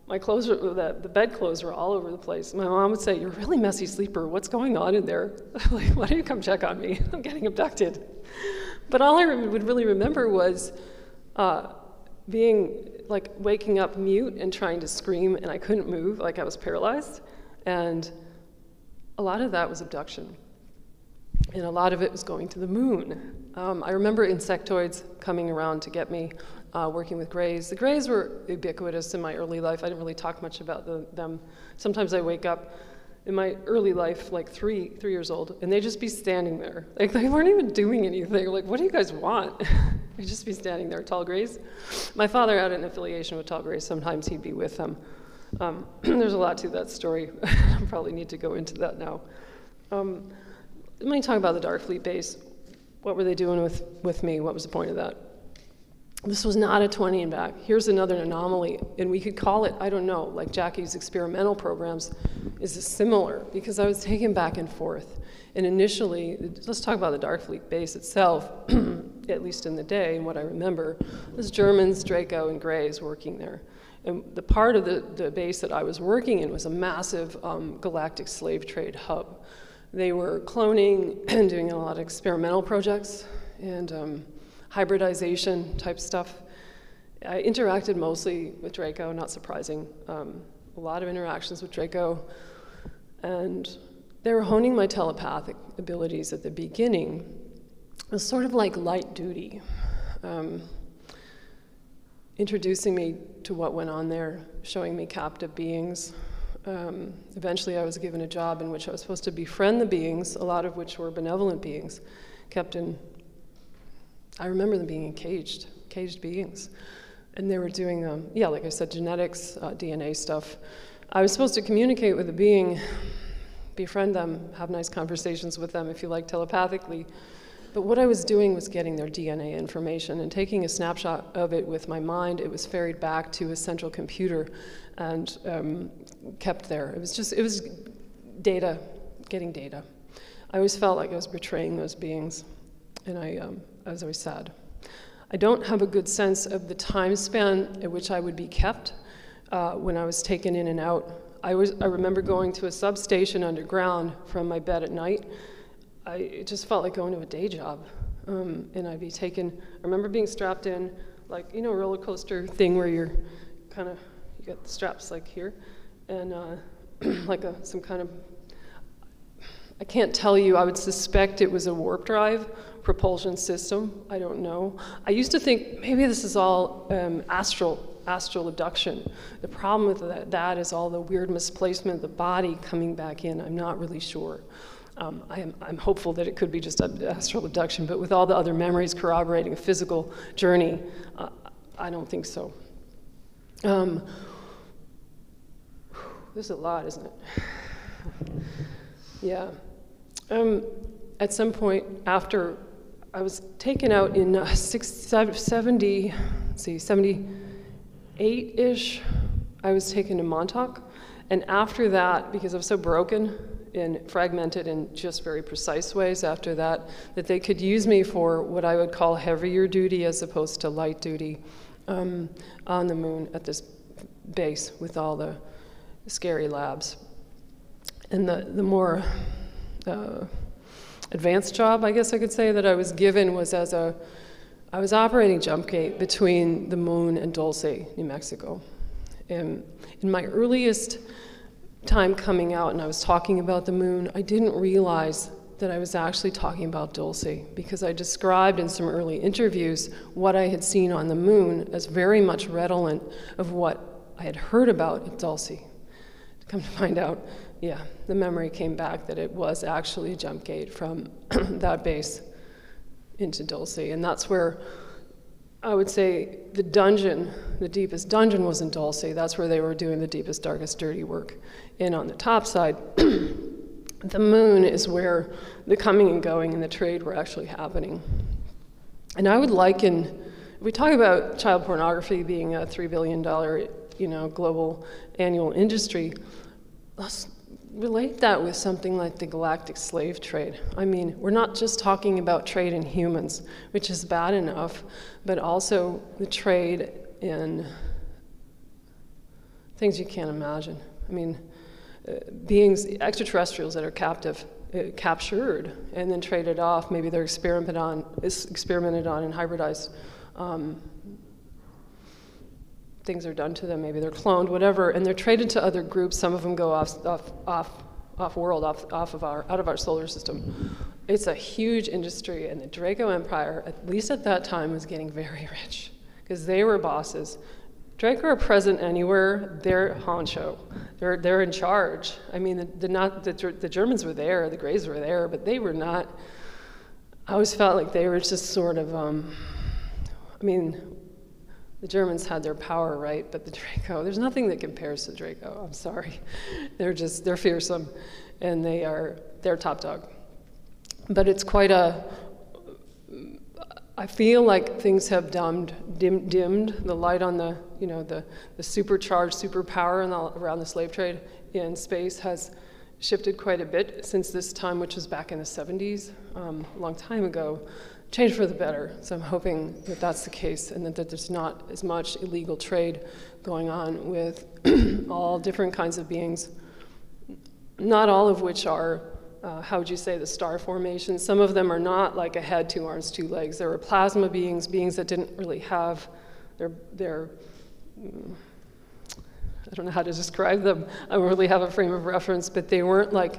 My clothes, were, the, the bed clothes were all over the place. My mom would say, "You're a really messy sleeper. What's going on in there? like, why don't you come check on me? I'm getting abducted." But all I would really remember was uh, being like waking up mute and trying to scream, and I couldn't move, like I was paralyzed. And a lot of that was abduction. And a lot of it was going to the moon. Um, I remember insectoids coming around to get me, uh, working with grays. The grays were ubiquitous in my early life. I didn't really talk much about the, them. Sometimes I wake up in my early life, like three, three years old, and they'd just be standing there. Like they weren't even doing anything. Like, what do you guys want? they'd just be standing there, tall grays. My father had an affiliation with tall grays. Sometimes he'd be with them. Um, there's a lot to that story. I probably need to go into that now. Um, let me talk about the Dark Fleet base. What were they doing with, with me? What was the point of that? This was not a 20 and back. Here's another anomaly, and we could call it, I don't know, like Jackie's experimental programs is similar because I was taken back and forth. And initially, let's talk about the Dark Fleet base itself, at least in the day, and what I remember, was Germans, Draco, and Greys working there. And the part of the, the base that I was working in was a massive um, galactic slave trade hub. They were cloning and doing a lot of experimental projects, and um, hybridization type stuff. I interacted mostly with Draco, not surprising. Um, a lot of interactions with Draco. And they were honing my telepathic abilities at the beginning. It was sort of like light duty, um, introducing me to what went on there, showing me captive beings. Um, eventually, I was given a job in which I was supposed to befriend the beings, a lot of which were benevolent beings, kept in I remember them being caged, caged beings. And they were doing, um, yeah, like I said, genetics, uh, DNA stuff. I was supposed to communicate with a being, befriend them, have nice conversations with them, if you like, telepathically. But what I was doing was getting their DNA information and taking a snapshot of it with my mind. It was ferried back to a central computer and um, kept there. It was just, it was data, getting data. I always felt like I was betraying those beings. And I, um, I was always sad. I don't have a good sense of the time span at which I would be kept uh, when I was taken in and out. I, was, I remember going to a substation underground from my bed at night. I, it just felt like going to a day job. Um, and I'd be taken, I remember being strapped in, like, you know, roller coaster thing where you're kind of, you got the straps like here, and uh, like a, some kind of, I can't tell you, I would suspect it was a warp drive propulsion system. I don't know. I used to think maybe this is all um, astral astral abduction. The problem with that, that is all the weird misplacement of the body coming back in. I'm not really sure. Um, I am, I'm hopeful that it could be just astral abduction, but with all the other memories corroborating a physical journey, uh, I don't think so. Um, this is a lot, isn't it? yeah. Um, at some point after I was taken out in uh, six, 70, see, 78-ish. I was taken to Montauk. And after that, because I was so broken and fragmented in just very precise ways after that, that they could use me for what I would call heavier duty as opposed to light duty um, on the moon at this base with all the scary labs. And the, the more uh, advanced job, I guess I could say, that I was given was as a, I was operating jump gate between the moon and Dulce, New Mexico. And in my earliest time coming out and I was talking about the moon, I didn't realize that I was actually talking about Dulce because I described in some early interviews what I had seen on the moon as very much redolent of what I had heard about at Dulce. Come to find out, yeah, the memory came back that it was actually a jump gate from that base into Dulce. And that's where I would say the dungeon, the deepest dungeon was in Dulce. That's where they were doing the deepest, darkest, dirty work. And on the top side, the moon is where the coming and going and the trade were actually happening. And I would liken, if we talk about child pornography being a $3 billion you know, global annual industry, let's relate that with something like the galactic slave trade. I mean, we're not just talking about trade in humans, which is bad enough, but also the trade in things you can't imagine. I mean, uh, beings, extraterrestrials that are captive, uh, captured, and then traded off. Maybe they're experimented on, experimented on and hybridized. Um, things are done to them. Maybe they're cloned, whatever, and they're traded to other groups. Some of them go off, off, off, off world, off, off of our, out of our solar system. It's a huge industry, and the Draco Empire, at least at that time, was getting very rich because they were bosses. Draco are present anywhere. They're honcho. They're, they're in charge. I mean, the, the, not, the, the Germans were there, the Greys were there, but they were not. I always felt like they were just sort of, um, I mean, the Germans had their power, right? But the Draco, there's nothing that compares to Draco. I'm sorry. They're just, they're fearsome and they are, they're top dog. But it's quite a, I feel like things have dimmed, dim, dimmed the light on the, you know, the, the supercharged superpower in the, around the slave trade in space has shifted quite a bit since this time, which was back in the 70s, um, a long time ago change for the better. So I'm hoping that that's the case and that, that there's not as much illegal trade going on with all different kinds of beings, not all of which are, uh, how would you say, the star formation. Some of them are not like a head, two arms, two legs. There were plasma beings, beings that didn't really have their, their mm, I don't know how to describe them. I don't really have a frame of reference, but they weren't like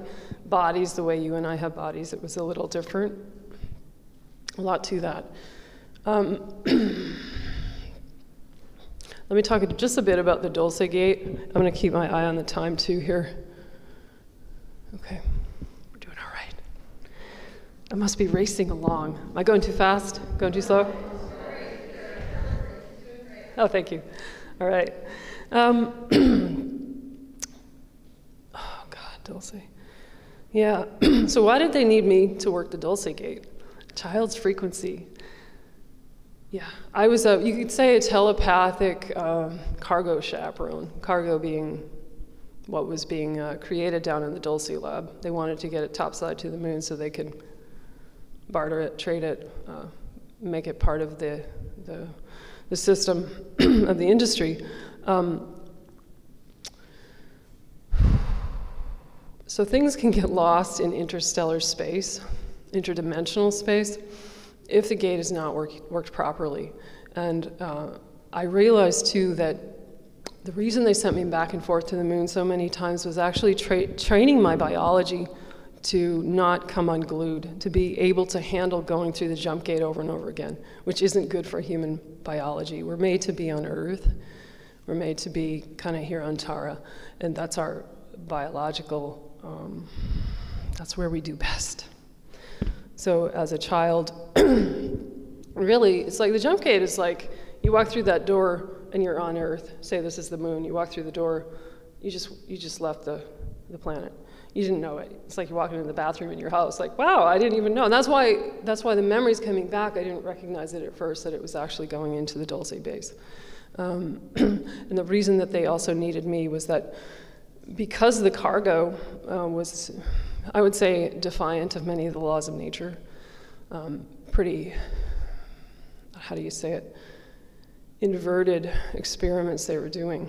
bodies the way you and I have bodies. It was a little different a lot to that. Um, let me talk just a bit about the Dulce Gate. I'm going to keep my eye on the time too here. Okay, we're doing all right. I must be racing along. Am I going too fast? Going too slow? Oh, thank you. All right. Um, oh, God, Dulce. Yeah. so, why did they need me to work the Dulce Gate? Child's frequency. Yeah, I was a, you could say a telepathic um, cargo chaperone, cargo being what was being uh, created down in the Dulce lab. They wanted to get it topside to the moon so they could barter it, trade it, uh, make it part of the, the, the system of the industry. Um, so things can get lost in interstellar space interdimensional space if the gate is not work, worked properly. And uh, I realized too that the reason they sent me back and forth to the moon so many times was actually tra training my biology to not come unglued, to be able to handle going through the jump gate over and over again, which isn't good for human biology. We're made to be on Earth. We're made to be kind of here on Terra, and that's our biological, um, that's where we do best. So as a child, really, it's like the jump gate is like you walk through that door and you're on Earth. Say this is the moon. You walk through the door, you just you just left the the planet. You didn't know it. It's like you're walking into the bathroom in your house. Like, wow, I didn't even know. And that's why that's why the memory's coming back. I didn't recognize it at first that it was actually going into the Dulce base. Um, and the reason that they also needed me was that because the cargo uh, was I would say, defiant of many of the laws of nature. Um, pretty, how do you say it? Inverted experiments they were doing.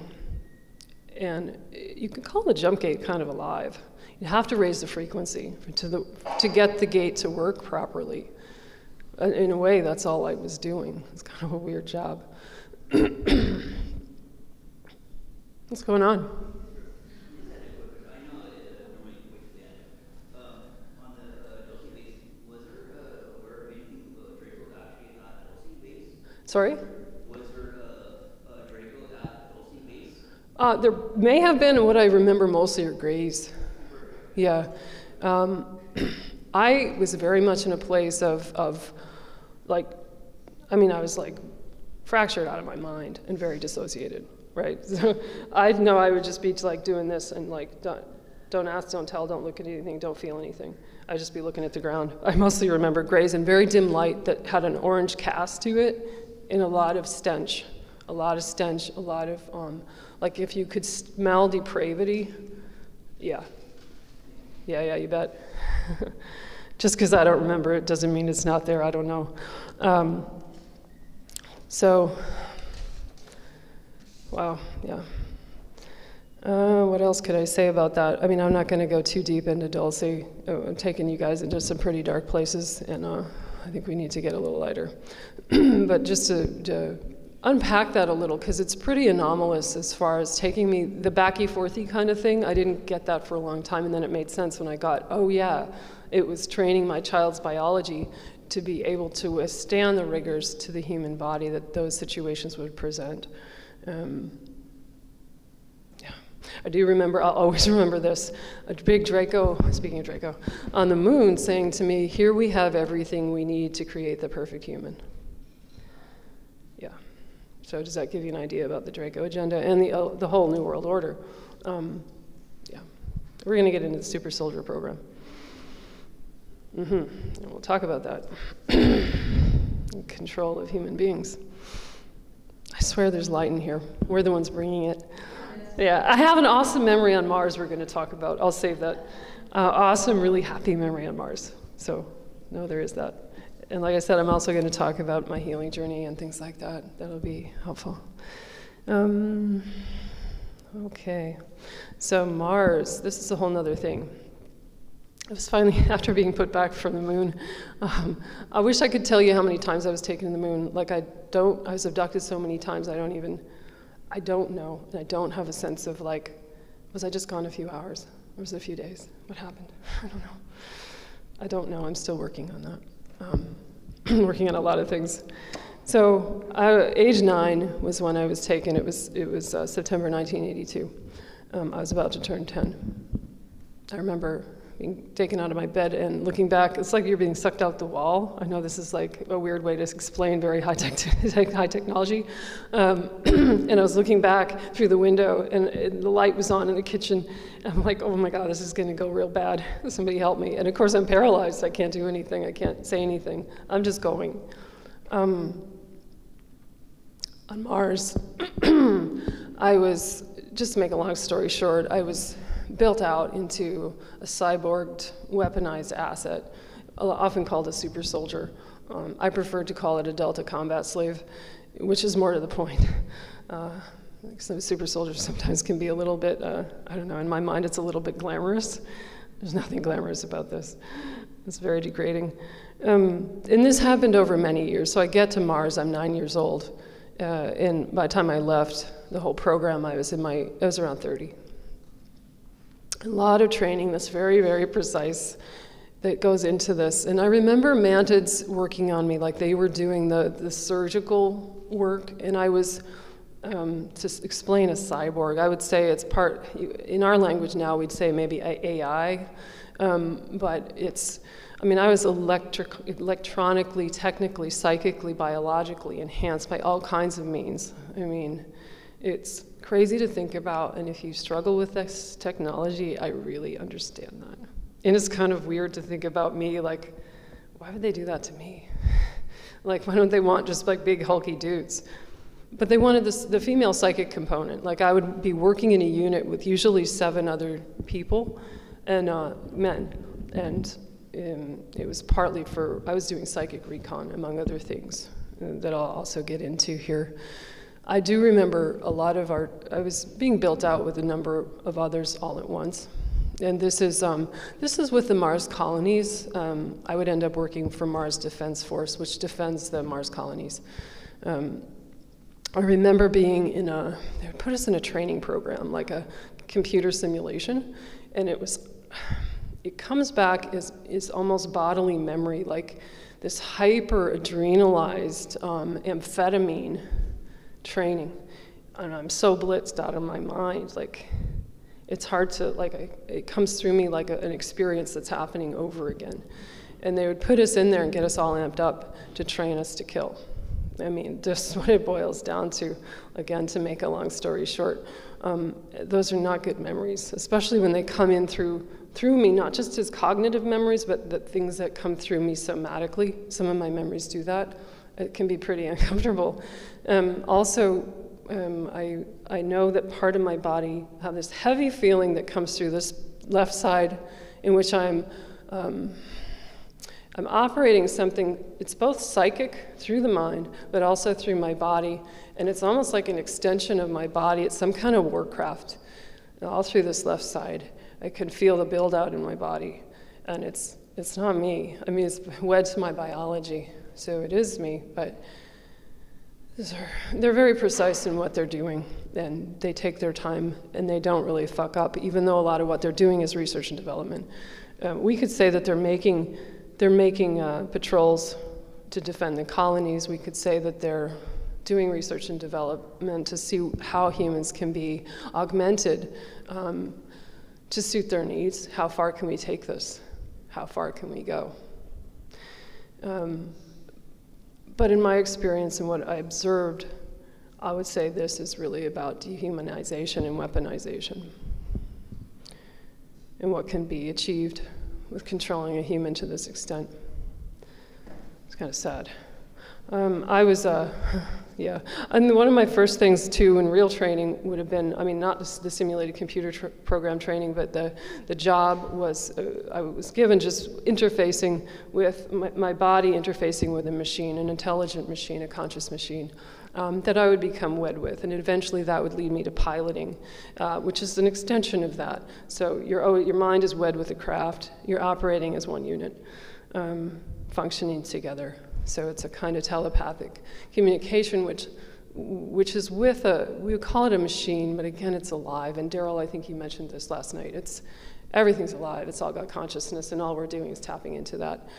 And you can call the jump gate kind of alive. You have to raise the frequency to, the, to get the gate to work properly. In a way, that's all I was doing. It's kind of a weird job. What's going on? Sorry? Was there a, a Draco at Dulce base? Uh, there may have been, what I remember mostly are grays. Yeah. Um, I was very much in a place of, of, like, I mean, I was like fractured out of my mind and very dissociated, right? So I know I would just be like doing this and like, don't, don't ask, don't tell, don't look at anything, don't feel anything. I'd just be looking at the ground. I mostly remember grays and very dim light that had an orange cast to it in a lot of stench, a lot of stench, a lot of, um, like if you could smell depravity, yeah. Yeah, yeah, you bet. Just because I don't remember it doesn't mean it's not there, I don't know. Um, so, wow, yeah. Uh, what else could I say about that? I mean, I'm not going to go too deep into Dulce. Uh, I'm taking you guys into some pretty dark places, and uh, I think we need to get a little lighter. but just to, to, unpack that a little, because it's pretty anomalous as far as taking me the backy forthy kind of thing. I didn't get that for a long time, and then it made sense when I got, oh yeah, it was training my child's biology to be able to withstand the rigors to the human body that those situations would present. Um, I do remember, I'll always remember this, a big Draco, speaking of Draco, on the moon saying to me, Here we have everything we need to create the perfect human. So, does that give you an idea about the Draco agenda and the, uh, the whole New World Order? Um, yeah. We're going to get into the super soldier program. Mm-hmm. And we'll talk about that. Control of human beings. I swear there's light in here. We're the ones bringing it. Yeah, I have an awesome memory on Mars we're going to talk about. I'll save that. Uh, awesome, really happy memory on Mars. So, no, there is that. And like I said, I'm also going to talk about my healing journey and things like that. That'll be helpful. Um, okay, so Mars, this is a whole other thing. I was finally, after being put back from the moon, um, I wish I could tell you how many times I was taken to the moon. Like, I don't, I was abducted so many times, I don't even I don't know, and I don't have a sense of like, was I just gone a few hours? Or was it a few days? What happened? I don't know. I don't know. I'm still working on that. Um, working on a lot of things. So, I, age nine was when I was taken. It was it was uh, September 1982. Um, I was about to turn 10. I remember being taken out of my bed and looking back, it's like you're being sucked out the wall. I know this is like a weird way to explain very high, tech high technology. Um, and I was looking back through the window and, and, the light was on in the kitchen. I'm like, oh my God, this is gonna go real bad. Somebody help me. And of course, I'm paralyzed. I can't do anything. I can't say anything. I'm just going. Um, on Mars, I was, just to make a long story short, I was built out into a cyborged, weaponized asset, often called a super soldier. Um, I prefer to call it a Delta combat slave, which is more to the point. Uh, some super soldiers sometimes can be a little bit, uh, I don't know, in my mind it's a little bit glamorous. There's nothing glamorous about this. It's very degrading. Um, and this happened over many years. So I get to Mars, I'm nine years old. Uh, and by the time I left the whole program, I was in my, I was around 30 a lot of training that's very, very precise that goes into this. And I remember mantids working on me like they were doing the, the surgical work, and I was, um, to explain a cyborg, I would say it's part, in our language now, we'd say maybe AI, um, but it's, I mean, I was electric, electronically, technically, psychically, biologically enhanced by all kinds of means. I mean, it's crazy to think about, and if you struggle with this technology, I really understand that. And it's kind of weird to think about me like, why would they do that to me? like, why don't they want just like big, hulky dudes? But they wanted this, the female psychic component. Like, I would be working in a unit with usually seven other people and uh, men. And um, it was partly for, I was doing psychic recon, among other things, uh, that I'll also get into here. I do remember a lot of our, I was being built out with a number of others all at once. And this is, um, this is with the Mars colonies. Um, I would end up working for Mars Defense Force, which defends the Mars colonies. Um, I remember being in a, they put us in a training program, like a computer simulation, and it was, it comes back as, is almost bodily memory, like this hyper adrenalized um, amphetamine training. And I'm so blitzed out of my mind. Like, it's hard to, like, I, it comes through me like a, an experience that's happening over again. And they would put us in there and get us all amped up to train us to kill. I mean, just what it boils down to, again, to make a long story short. Um, those are not good memories, especially when they come in through through me, not just as cognitive memories, but the things that come through me somatically. Some of my memories do that. It can be pretty uncomfortable. Um, also, um, I, I know that part of my body have this heavy feeling that comes through this left side in which I'm, um, I'm operating something, it's both psychic through the mind, but also through my body. And it's almost like an extension of my body. It's some kind of warcraft all through this left side. I can feel the build out in my body. And it's, it's not me. I mean, it's wed to my biology. So it is me, but they're very precise in what they're doing, and they take their time, and they don't really fuck up, even though a lot of what they're doing is research and development. Uh, we could say that they're making, they're making uh, patrols to defend the colonies. We could say that they're doing research and development to see how humans can be augmented um, to suit their needs. How far can we take this? How far can we go? Um, but in my experience and what I observed, I would say this is really about dehumanization and weaponization and what can be achieved with controlling a human to this extent. It's kind of sad. Um, I was, uh, yeah, and one of my first things too in real training would have been, I mean, not the simulated computer tr program training, but the, the job was, uh, I was given just interfacing with my, my, body, interfacing with a machine, an intelligent machine, a conscious machine. Um, that I would become wed with, and eventually that would lead me to piloting, uh, which is an extension of that. So your, your mind is wed with the craft, you're operating as one unit, um, functioning together. So it's a kind of telepathic communication, which which is with a we would call it a machine, but again, it's alive. And Daryl, I think you mentioned this last night. It's everything's alive. It's all got consciousness, and all we're doing is tapping into that.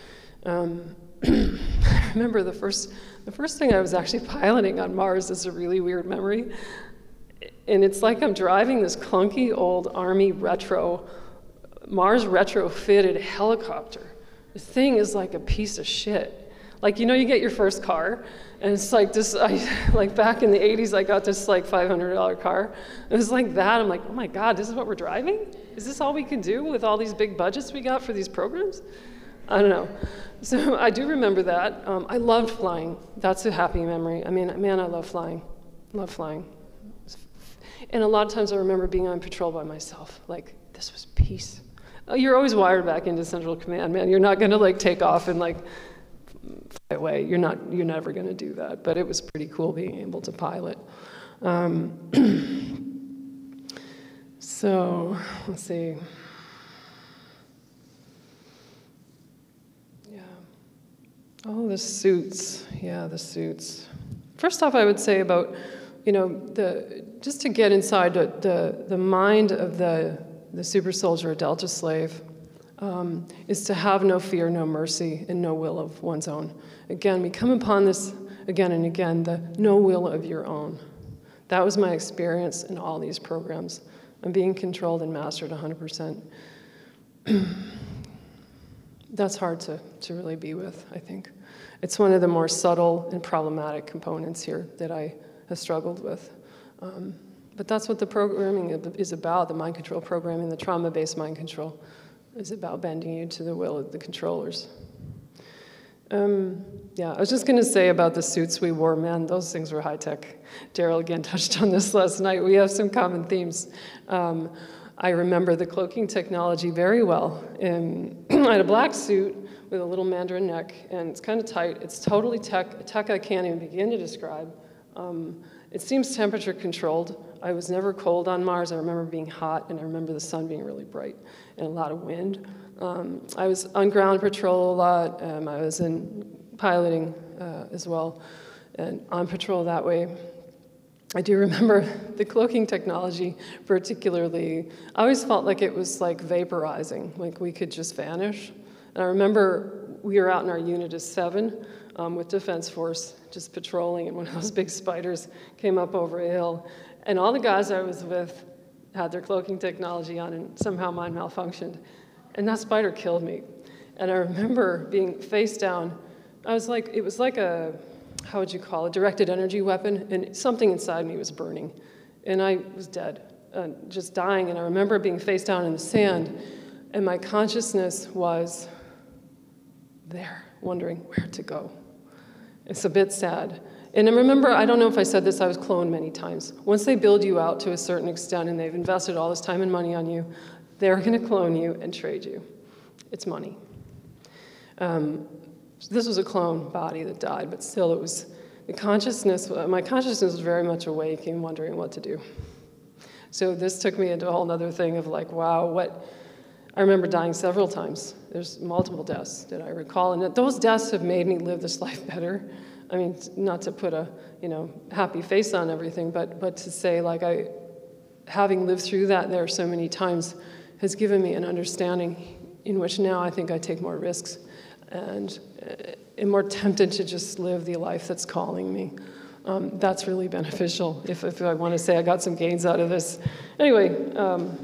Um, I remember the first the first thing I was actually piloting on Mars is a really weird memory, and it's like I'm driving this clunky old Army retro Mars retrofitted helicopter. The thing is like a piece of shit like, you know, you get your first car, and it's like this, I, like back in the 80s, I got this like $500 car. It was like that. I'm like, oh my God, this is what we're driving? Is this all we can do with all these big budgets we got for these programs? I don't know. So I do remember that. Um, I loved flying. That's a happy memory. I mean, man, I love flying. Love flying. And a lot of times I remember being on patrol by myself. Like, this was peace. Oh, you're always wired back into central command, man. You're not going to like take off and like fly away. You're not. You're never going to do that. But it was pretty cool being able to pilot. Um, so let's see. Yeah. Oh, the suits. Yeah, the suits. First off, I would say about you know the just to get inside the the, the mind of the the super soldier, Delta slave um, is to have no fear, no mercy, and no will of one's own. Again, we come upon this again and again the no will of your own. That was my experience in all these programs. I'm being controlled and mastered 100%. That's hard to, to really be with, I think. It's one of the more subtle and problematic components here that I have struggled with. Um, but that's what the programming is about the mind control programming, the trauma based mind control is about bending you to the will of the controllers. Um, yeah, I was just going to say about the suits we wore, man, those things were high tech. Daryl again touched on this last night. We have some common themes. Um, I remember the cloaking technology very well. And I had a black suit with a little mandarin neck, and it's kind of tight. It's totally tech, tech I can't even begin to describe. Um, It seems temperature controlled. I was never cold on Mars. I remember being hot, and I remember the sun being really bright and a lot of wind. Um, I was on ground patrol a lot. Um, I was in piloting uh, as well, and on patrol that way. I do remember the cloaking technology, particularly. I always felt like it was like vaporizing, like we could just vanish. And I remember we were out in our unit as seven um, with Defense Force, just patrolling, and one of those big spiders came up over a hill. And all the guys I was with had their cloaking technology on, and somehow mine malfunctioned. And that spider killed me. And I remember being face down. I was like, it was like a, how would you call it, directed energy weapon, and something inside me was burning. And I was dead, uh, just dying. And I remember being face down in the sand, and my consciousness was there, wondering where to go. It's a bit sad. And I remember, I don't know if I said this, I was cloned many times. Once they build you out to a certain extent and they've invested all this time and money on you, they're going to clone you and trade you. It's money. Um, this was a clone body that died, but still, it was the consciousness. My consciousness was very much awake and wondering what to do. So this took me into a whole other thing of like, wow, what? I remember dying several times. There's multiple deaths that I recall, and those deaths have made me live this life better. I mean, not to put a you know happy face on everything, but but to say like I, having lived through that there so many times, has given me an understanding in which now I think I take more risks, and uh, am more tempted to just live the life that's calling me. Um, that's really beneficial. If, if I want to say I got some gains out of this, anyway. Um,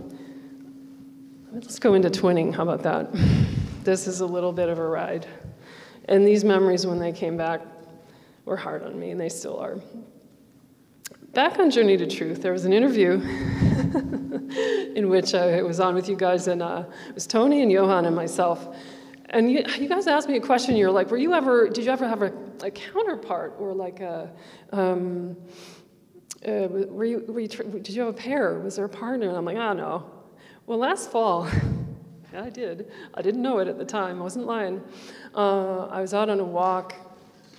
let's go into twinning. How about that? This is a little bit of a ride. And these memories, when they came back, were hard on me, and they still are. Back on Journey to Truth, there was an interview in which I was on with you guys, and uh, it was Tony and Johan and myself. And you, you, guys asked me a question. You're like, were you ever? Did you ever have a, a counterpart or like a? Um, uh, were you, were you, did you have a pair? Was there a partner? And I'm like, oh no. Well, last fall, I did. I didn't know it at the time. I wasn't lying. Uh, I was out on a walk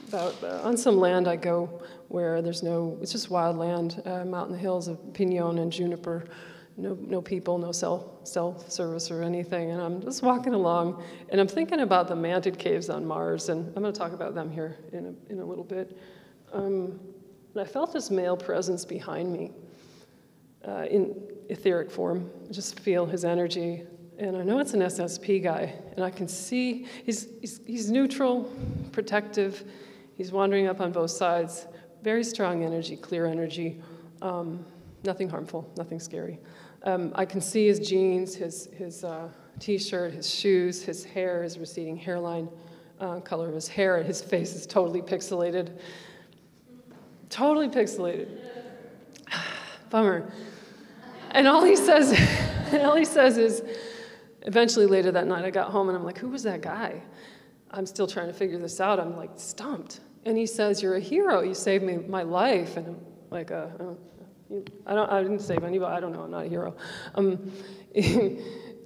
about uh, on some land I go where there's no, it's just wild land um, out in the hills of pinon and juniper. No, no people, no cell, cell service or anything. And I'm just walking along and I'm thinking about the mantid caves on Mars. And I'm going to talk about them here in a, in a little bit. Um, and I felt this male presence behind me uh, in etheric form. I just feel his energy. And I know it's an SSP guy. And I can see he's, he's, he's neutral, protective He's wandering up on both sides. Very strong energy, clear energy. Um, nothing harmful, nothing scary. Um, I can see his jeans, his, his uh, t shirt, his shoes, his hair, his receding hairline, uh, color of his hair. And his face is totally pixelated. Totally pixelated. Bummer. And all he says, and all he says is, eventually later that night, I got home and I'm like, who was that guy? I'm still trying to figure this out. I'm like stumped. And he says, You're a hero. You saved me my life. And I'm like, uh, I, don't, I didn't save anybody. I don't know. I'm not a hero. Um,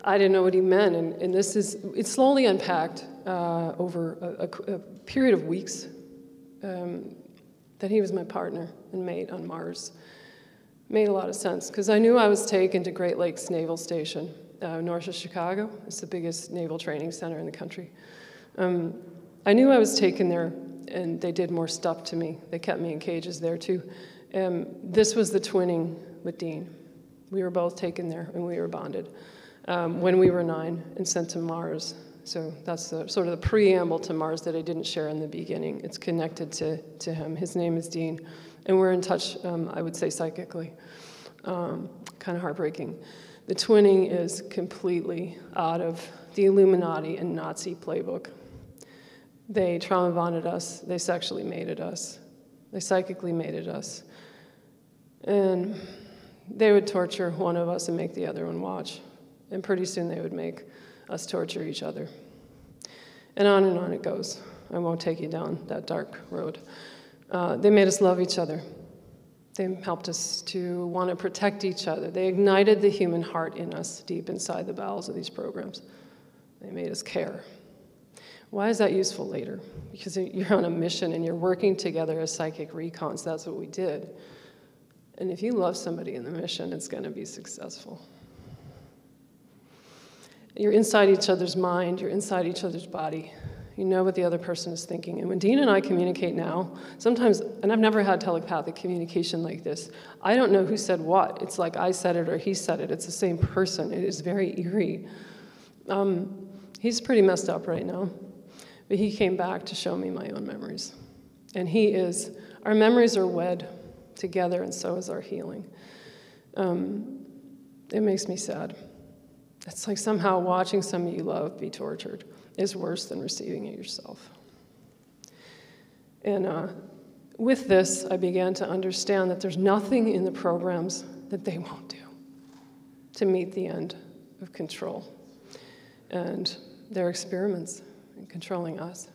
I didn't know what he meant. And, and this is, it slowly unpacked uh, over a, a, a, period of weeks um, that he was my partner and mate on Mars. Made a lot of sense because I knew I was taken to Great Lakes Naval Station, uh, north of Chicago. It's the biggest naval training center in the country. Um, I knew I was taken there and they did more stuff to me. They kept me in cages there too. Um, this was the twinning with Dean. We were both taken there and we were bonded um, when we were nine and sent to Mars. So that's the, sort of the preamble to Mars that I didn't share in the beginning. It's connected to, to him. His name is Dean. And we're in touch, um, I would say, psychically. Um, kind of heartbreaking. The twinning is completely out of the Illuminati and Nazi playbook. They trauma bonded us, they sexually mated us, they psychically mated us. And they would torture one of us and make the other one watch. And pretty soon they would make us torture each other. And on and on it goes. I won't take you down that dark road. Uh, they made us love each other. They helped us to want to protect each other. They ignited the human heart in us deep inside the bowels of these programs. They made us care. Why is that useful later? Because you're on a mission and you're working together as psychic recons. That's what we did. And if you love somebody in the mission, it's going to be successful. You're inside each other's mind, you're inside each other's body. You know what the other person is thinking. And when Dean and I communicate now, sometimes, and I've never had telepathic communication like this, I don't know who said what. It's like I said it or he said it. It's the same person. It is very eerie. Um, he's pretty messed up right now, but he came back to show me my own memories. And he is, our memories are wed together, and so is our healing. Um, it makes me sad. It's like somehow watching somebody you love be tortured is worse than receiving it yourself. And uh, with this, I began to understand that there's nothing in the programs that they won't do to meet the end of control. And their experiments in controlling us.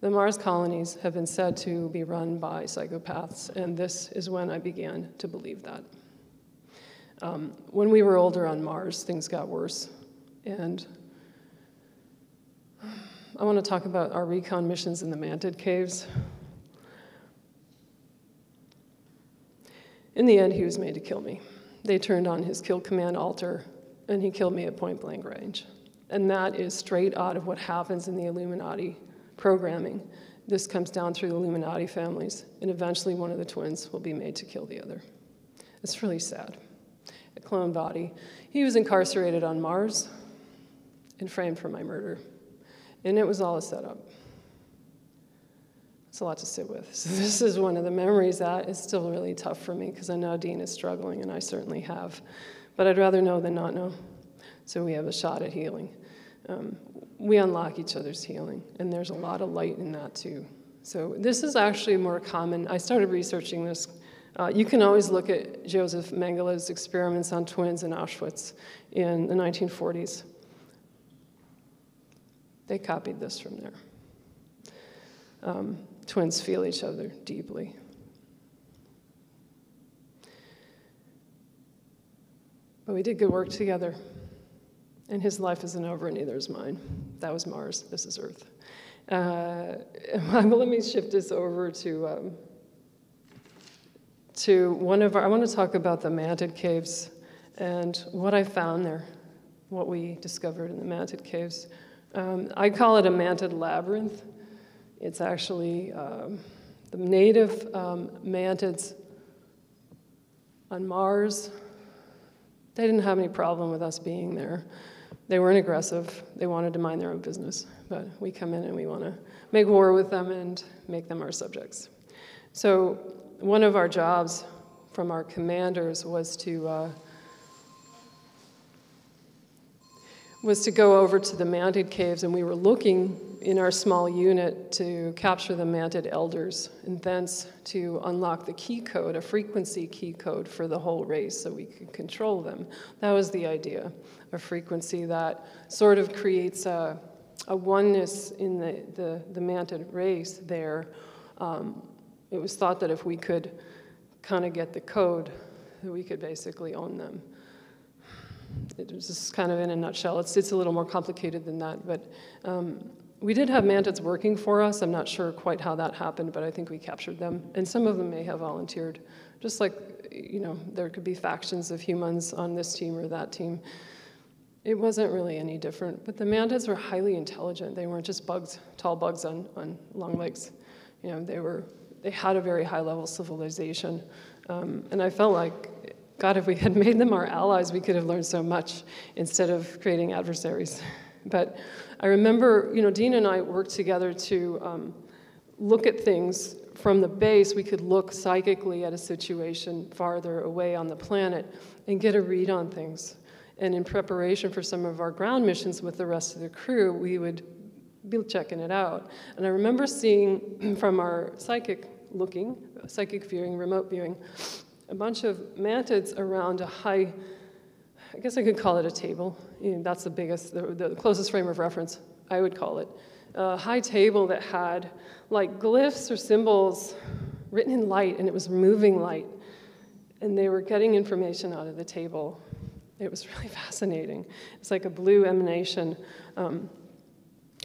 The Mars colonies have been said to be run by psychopaths, and this is when I began to believe that. Um, when we were older on Mars, things got worse. And I want to talk about our recon missions in the Mantid Caves. In the end, he was made to kill me. They turned on his kill command alter, and he killed me at point blank range. And that is straight out of what happens in the Illuminati programming. This comes down through the Illuminati families, and eventually one of the twins will be made to kill the other. It's really sad a clone body. He was incarcerated on Mars and framed for my murder. And it was all a setup. It's a lot to sit with. So, this is one of the memories that is still really tough for me because I know Dean is struggling, and I certainly have. But I'd rather know than not know. So, we have a shot at healing. Um, we unlock each other's healing, and there's a lot of light in that too. So, this is actually more common. I started researching this uh, you can always look at Josef Mengele's experiments on twins in Auschwitz in the 1940s. They copied this from there. Um, twins feel each other deeply. But we did good work together. And his life isn't over, and neither is mine. That was Mars. This is Earth. Uh, let me shift this over to. Um, to one of our, I want to talk about the Mantid Caves and what I found there, what we discovered in the Mantid Caves. Um, I call it a mantid labyrinth. It's actually um, the native um, mantids on Mars. They didn't have any problem with us being there. They weren't aggressive. They wanted to mind their own business. But we come in and we want to make war with them and make them our subjects. So one of our jobs from our commanders was to uh, was to go over to the Mantid caves, and we were looking in our small unit to capture the Mantid elders, and thence to unlock the key code, a frequency key code for the whole race, so we could control them. That was the idea, a frequency that sort of creates a, a oneness in the, the, the Mantid race there. Um, it was thought that if we could kind of get the code, that we could basically own them. It was just kind of in a nutshell. It's, it's a little more complicated than that, but um, we did have mantids working for us. I'm not sure quite how that happened, but I think we captured them. And some of them may have volunteered. Just like, you know, there could be factions of humans on this team or that team. It wasn't really any different. But the mantids were highly intelligent. They weren't just bugs, tall bugs on, on long legs. You know, they were they had a very high level civilization. Um, and I felt like, God, if we had made them our allies, we could have learned so much instead of creating adversaries. But I remember, you know, Dean and I worked together to um, look at things from the base. We could look psychically at a situation farther away on the planet and get a read on things. And in preparation for some of our ground missions with the rest of the crew, we would be checking it out. And I remember seeing from our psychic looking, psychic viewing, remote viewing, a bunch of mantids around a high, I guess I could call it a table. You know, that's the biggest, the, the, closest frame of reference, I would call it. A high table that had like glyphs or symbols written in light, and it was moving light. And they were getting information out of the table. It was really fascinating. It's like a blue emanation. Um,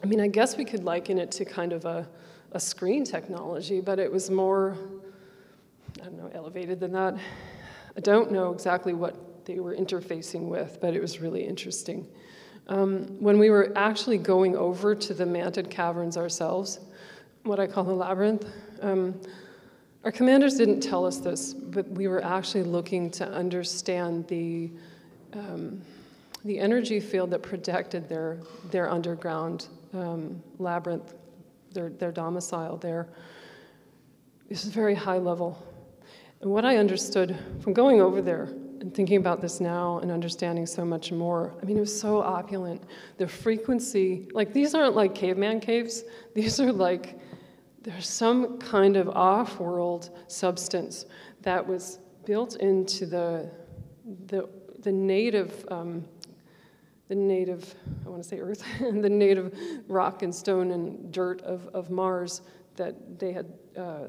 I mean, I guess we could liken it to kind of a, a screen technology, but it was more, I don't know, elevated than that. I don't know exactly what they were interfacing with, but it was really interesting. Um, when we were actually going over to the mantid caverns ourselves, what I call the labyrinth, um, our commanders didn't tell us this, but we were actually looking to understand the, um, the energy field that protected their, their underground um, labyrinth, their, their domicile there. This is very high level. And what I understood from going over there and thinking about this now and understanding so much more, I mean, it was so opulent. The frequency, like, these aren't like caveman caves, these are like, there's some kind of off world substance that was built into the, the, the native. Um, the native, I want to say earth, the native rock and stone and dirt of, of Mars that they had, uh,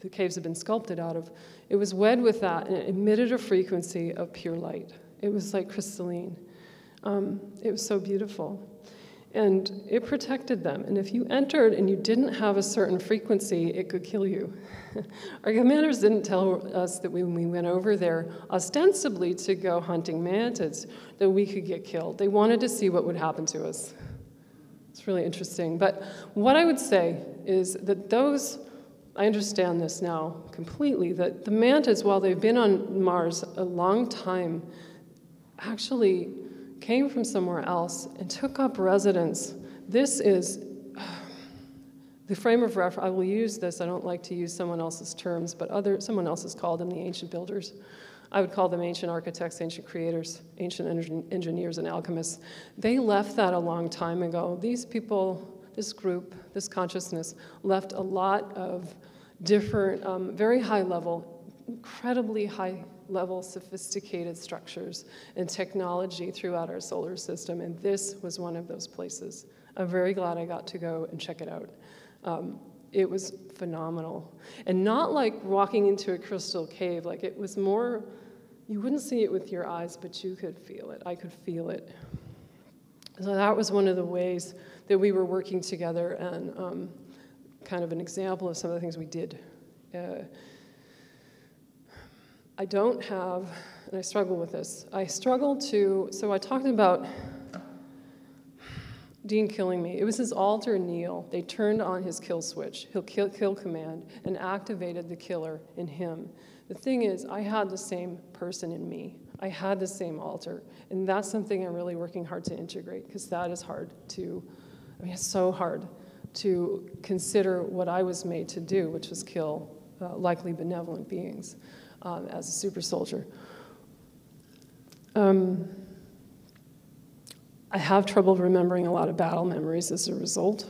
the caves had been sculpted out of. It was wed with that and it emitted a frequency of pure light. It was like crystalline. Um, it was so beautiful. And it protected them. And if you entered and you didn't have a certain frequency, it could kill you. Our commanders didn't tell us that when we went over there, ostensibly to go hunting mantids, that we could get killed. They wanted to see what would happen to us. It's really interesting. But what I would say is that those, I understand this now completely, that the mantids, while they've been on Mars a long time, actually came from somewhere else and took up residence. This is the frame of reference. I will use this. I don't like to use someone else's terms, but other someone else has called them the ancient builders. I would call them ancient architects, ancient creators, ancient engineers, and alchemists. They left that a long time ago. These people, this group, this consciousness, left a lot of different, um, very high level, incredibly high level sophisticated structures and technology throughout our solar system, and this was one of those places. I'm very glad I got to go and check it out. Um, it was phenomenal. And not like walking into a crystal cave, like it was more, you wouldn't see it with your eyes, but you could feel it. I could feel it. So that was one of the ways that we were working together and um, kind of an example of some of the things we did. Uh, I don't have, and I struggle with this, I struggle to, so I talked about Dean killing me. It was his alter Neil. They turned on his kill switch, he'll kill, kill command, and activated the killer in him. The thing is, I had the same person in me. I had the same alter. And that's something I'm really working hard to integrate because that is hard to, I mean, it's so hard to consider what I was made to do, which was kill uh, likely benevolent beings um, as a super soldier. Um, I have trouble remembering a lot of battle memories as a result.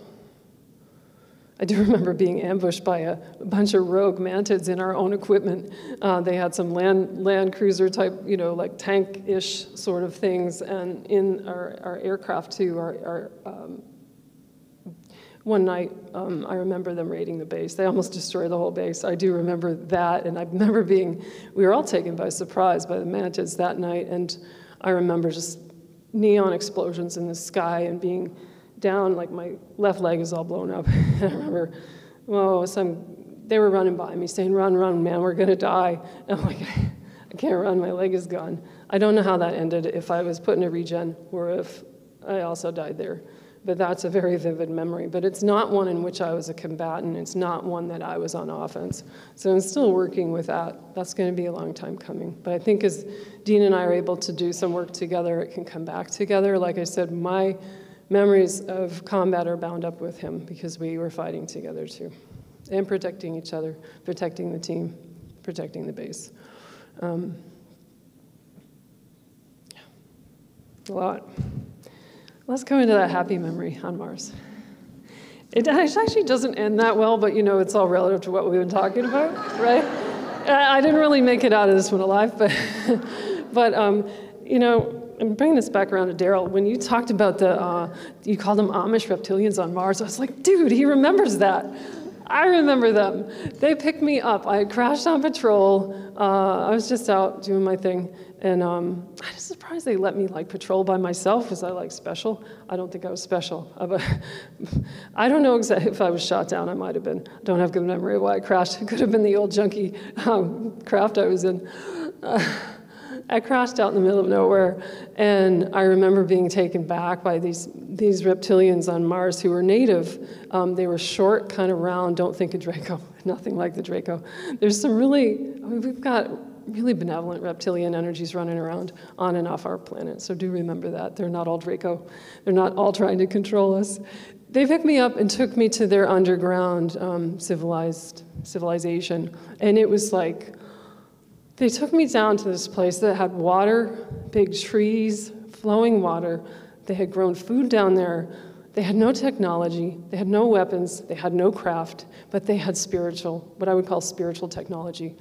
I do remember being ambushed by a, bunch of rogue mantids in our own equipment. Uh, they had some land, land cruiser type, you know, like tank-ish sort of things, and in our, our aircraft too, our, our um, one night, um, I remember them raiding the base. They almost destroyed the whole base. I do remember that, and I remember being, we were all taken by surprise by the mantids that night, and I remember just neon explosions in the sky and being down, like my left leg is all blown up. I remember, whoa, some, they were running by me saying, run, run, man, we're gonna die. And I'm like, I can't run, my leg is gone. I don't know how that ended, if I was put in a regen or if I also died there but that's a very vivid memory. But it's not one in which I was a combatant. It's not one that I was on offense. So I'm still working with that. That's going to be a long time coming. But I think as Dean and I are able to do some work together, it can come back together. Like I said, my memories of combat are bound up with him because we were fighting together too, and protecting each other, protecting the team, protecting the base. Um, a lot. Let's go into that happy memory on Mars. It actually doesn't end that well, but you know, it's all relative to what we've been talking about, right? I didn't really make it out of this one alive, but, but um, you know, I'm bringing this back around to Daryl. When you talked about the, uh, you called them Amish reptilians on Mars, I was like, dude, he remembers that. I remember them. They picked me up. I crashed on patrol. Uh, I was just out doing my thing, and um, I was surprised they let me like patrol by myself. Was I like special? I don't think I was special. I don't know exactly if I was shot down. I might have been. I don't have good memory of why I crashed. It could have been the old junky um, craft I was in. uh, I crashed out in the middle of nowhere, and I remember being taken back by these these reptilians on Mars who were native. Um, they were short, kind of round. Don't think of Draco. Nothing like the Draco. There's some really I mean, we've got really benevolent reptilian energies running around on and off our planet. So do remember that they're not all Draco. They're not all trying to control us. They picked me up and took me to their underground um, civilized civilization, and it was like they took me down to this place that had water, big trees, flowing water. They had grown food down there. They had no technology, they had no weapons, they had no craft, but they had spiritual, what I would call spiritual technology.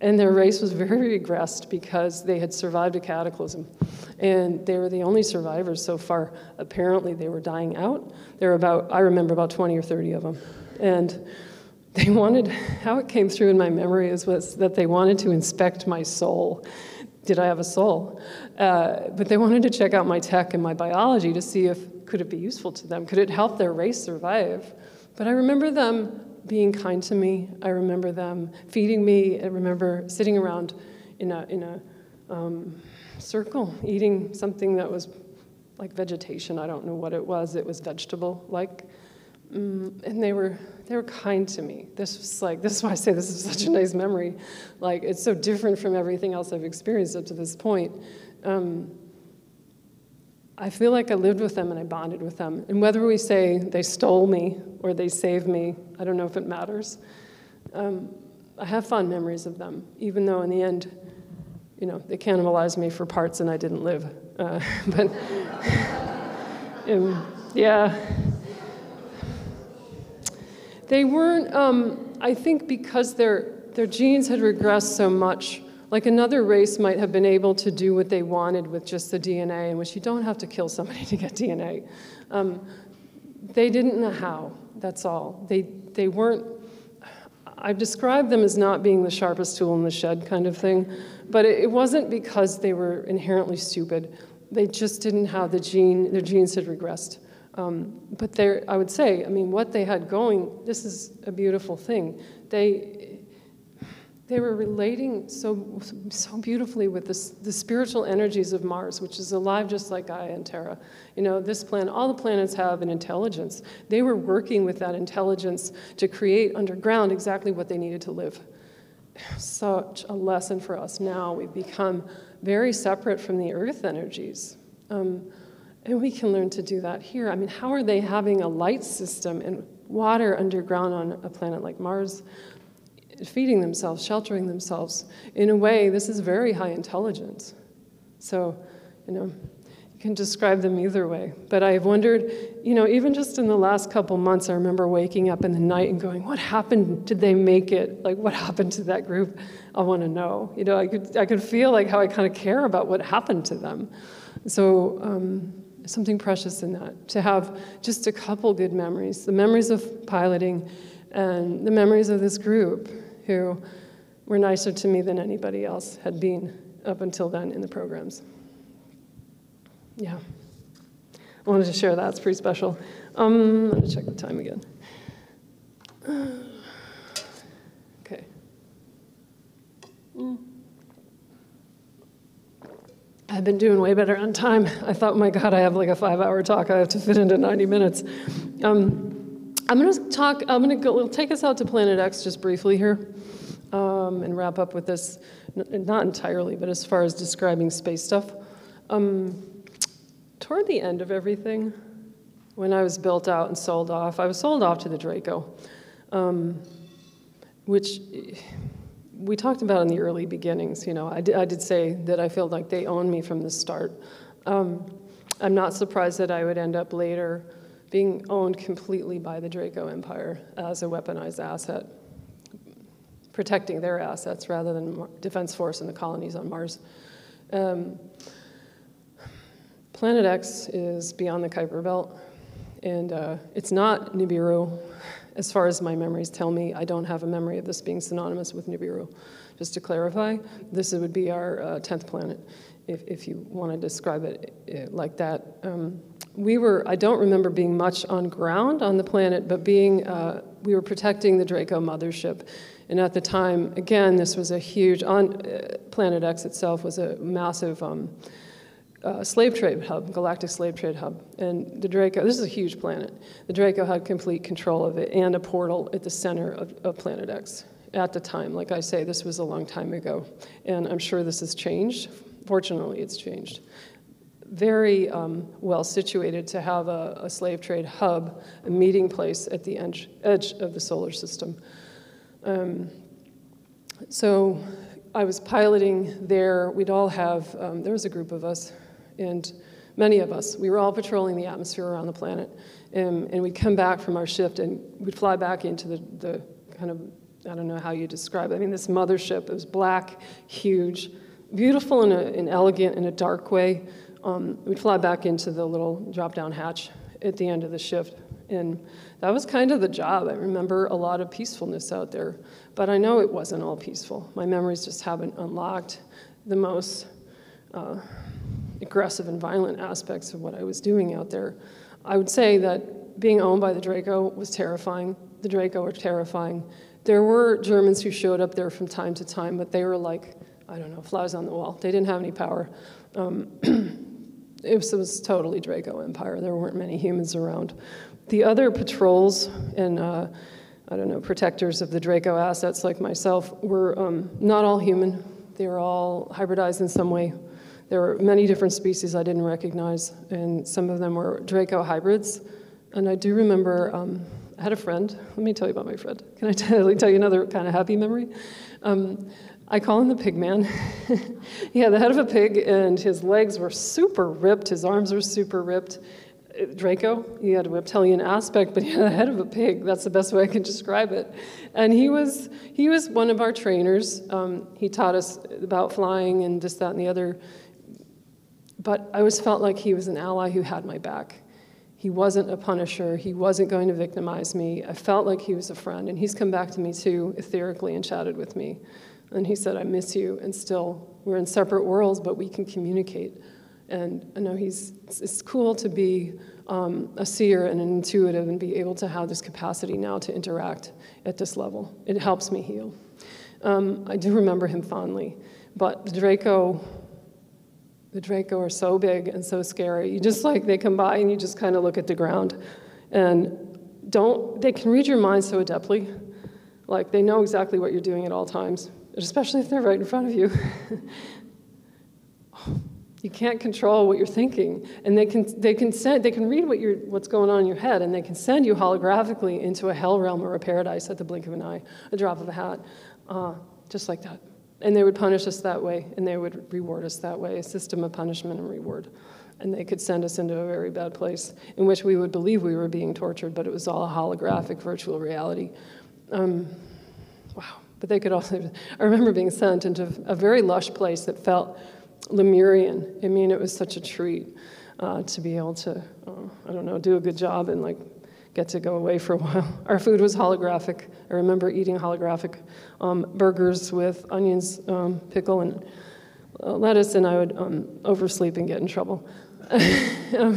And their race was very regressed because they had survived a cataclysm. And they were the only survivors so far. Apparently, they were dying out. There were about, I remember about 20 or 30 of them. And they wanted, how it came through in my memory is was that they wanted to inspect my soul. Did I have a soul? Uh, but they wanted to check out my tech and my biology to see if could it be useful to them? Could it help their race survive? But I remember them being kind to me. I remember them feeding me. I remember sitting around in a, in a um, circle eating something that was like vegetation. I don't know what it was. It was vegetable like. Mm, and they were they were kind to me. This was like this is why I say this is such a nice memory. Like it's so different from everything else I've experienced up to this point. Um, I feel like I lived with them and I bonded with them. And whether we say they stole me or they saved me, I don't know if it matters. Um, I have fond memories of them, even though in the end, you know, they cannibalized me for parts and I didn't live. Uh, but um, yeah, they weren't. Um, I think because their their genes had regressed so much like another race might have been able to do what they wanted with just the DNA, in which you don't have to kill somebody to get DNA. Um, they didn't know how, that's all. They, they weren't, I've described them as not being the sharpest tool in the shed kind of thing, but it, it wasn't because they were inherently stupid. They just didn't have the gene, their genes had regressed. Um, but I would say, I mean, what they had going, this is a beautiful thing. They, they were relating so, so beautifully with this, the spiritual energies of Mars, which is alive just like Gaia and Terra. You know, this planet, all the planets have an intelligence. They were working with that intelligence to create underground exactly what they needed to live. Such a lesson for us now. We've become very separate from the earth energies. Um, and we can learn to do that here. I mean, how are they having a light system and water underground on a planet like Mars? Feeding themselves, sheltering themselves. In a way, this is very high intelligence. So, you know, you can describe them either way. But I've wondered, you know, even just in the last couple months, I remember waking up in the night and going, what happened? Did they make it? Like, what happened to that group? I want to know. You know, I could, I could feel like how I kind of care about what happened to them. So, um, something precious in that, to have just a couple good memories the memories of piloting and the memories of this group who were nicer to me than anybody else had been up until then in the programs. Yeah. I wanted to share that. It's pretty special. Um, let me check the time again. Okay. Mm. I've been doing way better on time. I thought, my God, I have like a five hour talk. I have to fit into 90 minutes. Um, I'm going to talk, I'm going to go, we'll take us out to Planet X just briefly here um, and wrap up with this, not entirely, but as far as describing space stuff. Um, toward the end of everything, when I was built out and sold off, I was sold off to the Draco, um, which we talked about in the early beginnings. You know, I did, I did say that I felt like they owned me from the start. Um, I'm not surprised that I would end up later being owned completely by the Draco Empire as a weaponized asset, protecting their assets rather than Defense Force and the colonies on Mars. Um, Planet X is beyond the Kuiper Belt, and uh, it's not Nibiru. As far as my memories tell me, I don't have a memory of this being synonymous with Nibiru. Just to clarify, this would be our uh, 10th planet, if, if you want to describe it uh, like that. Um, we were, I don't remember being much on ground on the planet, but being, uh, we were protecting the Draco mothership. And at the time, again, this was a huge, on uh, Planet X itself was a massive um, uh, slave trade hub, galactic slave trade hub. And the Draco, this is a huge planet. The Draco had complete control of it and a portal at the center of, of Planet X at the time. Like I say, this was a long time ago. And I'm sure this has changed. Fortunately, it's changed. Very um, well situated to have a, a, slave trade hub, a meeting place at the edge, edge of the solar system. Um, so I was piloting there. We'd all have, um, there was a group of us, and many of us, we were all patrolling the atmosphere around the planet. And, and we'd come back from our shift and we'd fly back into the, the kind of, I don't know how you describe it. I mean, this mothership, it was black, huge, beautiful in an elegant, in a dark way. Um, we'd fly back into the little drop down hatch at the end of the shift. And that was kind of the job. I remember a lot of peacefulness out there, but I know it wasn't all peaceful. My memories just haven't unlocked the most uh, aggressive and violent aspects of what I was doing out there. I would say that being owned by the Draco was terrifying. The Draco were terrifying. There were Germans who showed up there from time to time, but they were like, I don't know, flies on the wall. They didn't have any power. Um, it, was, it was totally Draco Empire. There weren't many humans around. The other patrols and uh, I don't know, protectors of the Draco assets like myself were um, not all human. They were all hybridized in some way. There were many different species I didn't recognize, and some of them were Draco hybrids. And I do remember um, I had a friend. Let me tell you about my friend. Can I tell, you another kind of happy memory? Um, I call him the pig man. he had the head of a pig, and his legs were super ripped, his arms were super ripped, Draco. He had a reptilian aspect, but he had the head of a pig. That's the best way I can describe it. And he was he was one of our trainers. Um, he taught us about flying and this, that, and the other. But I always felt like he was an ally who had my back. He wasn't a punisher. He wasn't going to victimize me. I felt like he was a friend. And he's come back to me too, etherically, and chatted with me. And he said, I miss you. And still, we're in separate worlds, but we can communicate. And I know he's, it's cool to be um, a seer and an intuitive and be able to have this capacity now to interact at this level. It helps me heal. Um, I do remember him fondly, but Draco, the Draco are so big and so scary. You just like, they come by and you just kind of look at the ground and don't, they can read your mind so adeptly. Like they know exactly what you're doing at all times, especially if they're right in front of you. You can't control what you're thinking, and they can they can send they can read what you're what's going on in your head, and they can send you holographically into a hell realm or a paradise at the blink of an eye, a drop of a hat, uh, just like that. And they would punish us that way, and they would reward us that way, a system of punishment and reward. And they could send us into a very bad place in which we would believe we were being tortured, but it was all a holographic virtual reality. Um, wow. But they could also, I remember being sent into a very lush place that felt Lemurian. I mean, it was such a treat uh, to be able to, uh, I don't know, do a good job and like get to go away for a while. Our food was holographic. I remember eating holographic um, burgers with onions, um, pickle, and uh, lettuce, and I would um, oversleep and get in trouble. Um,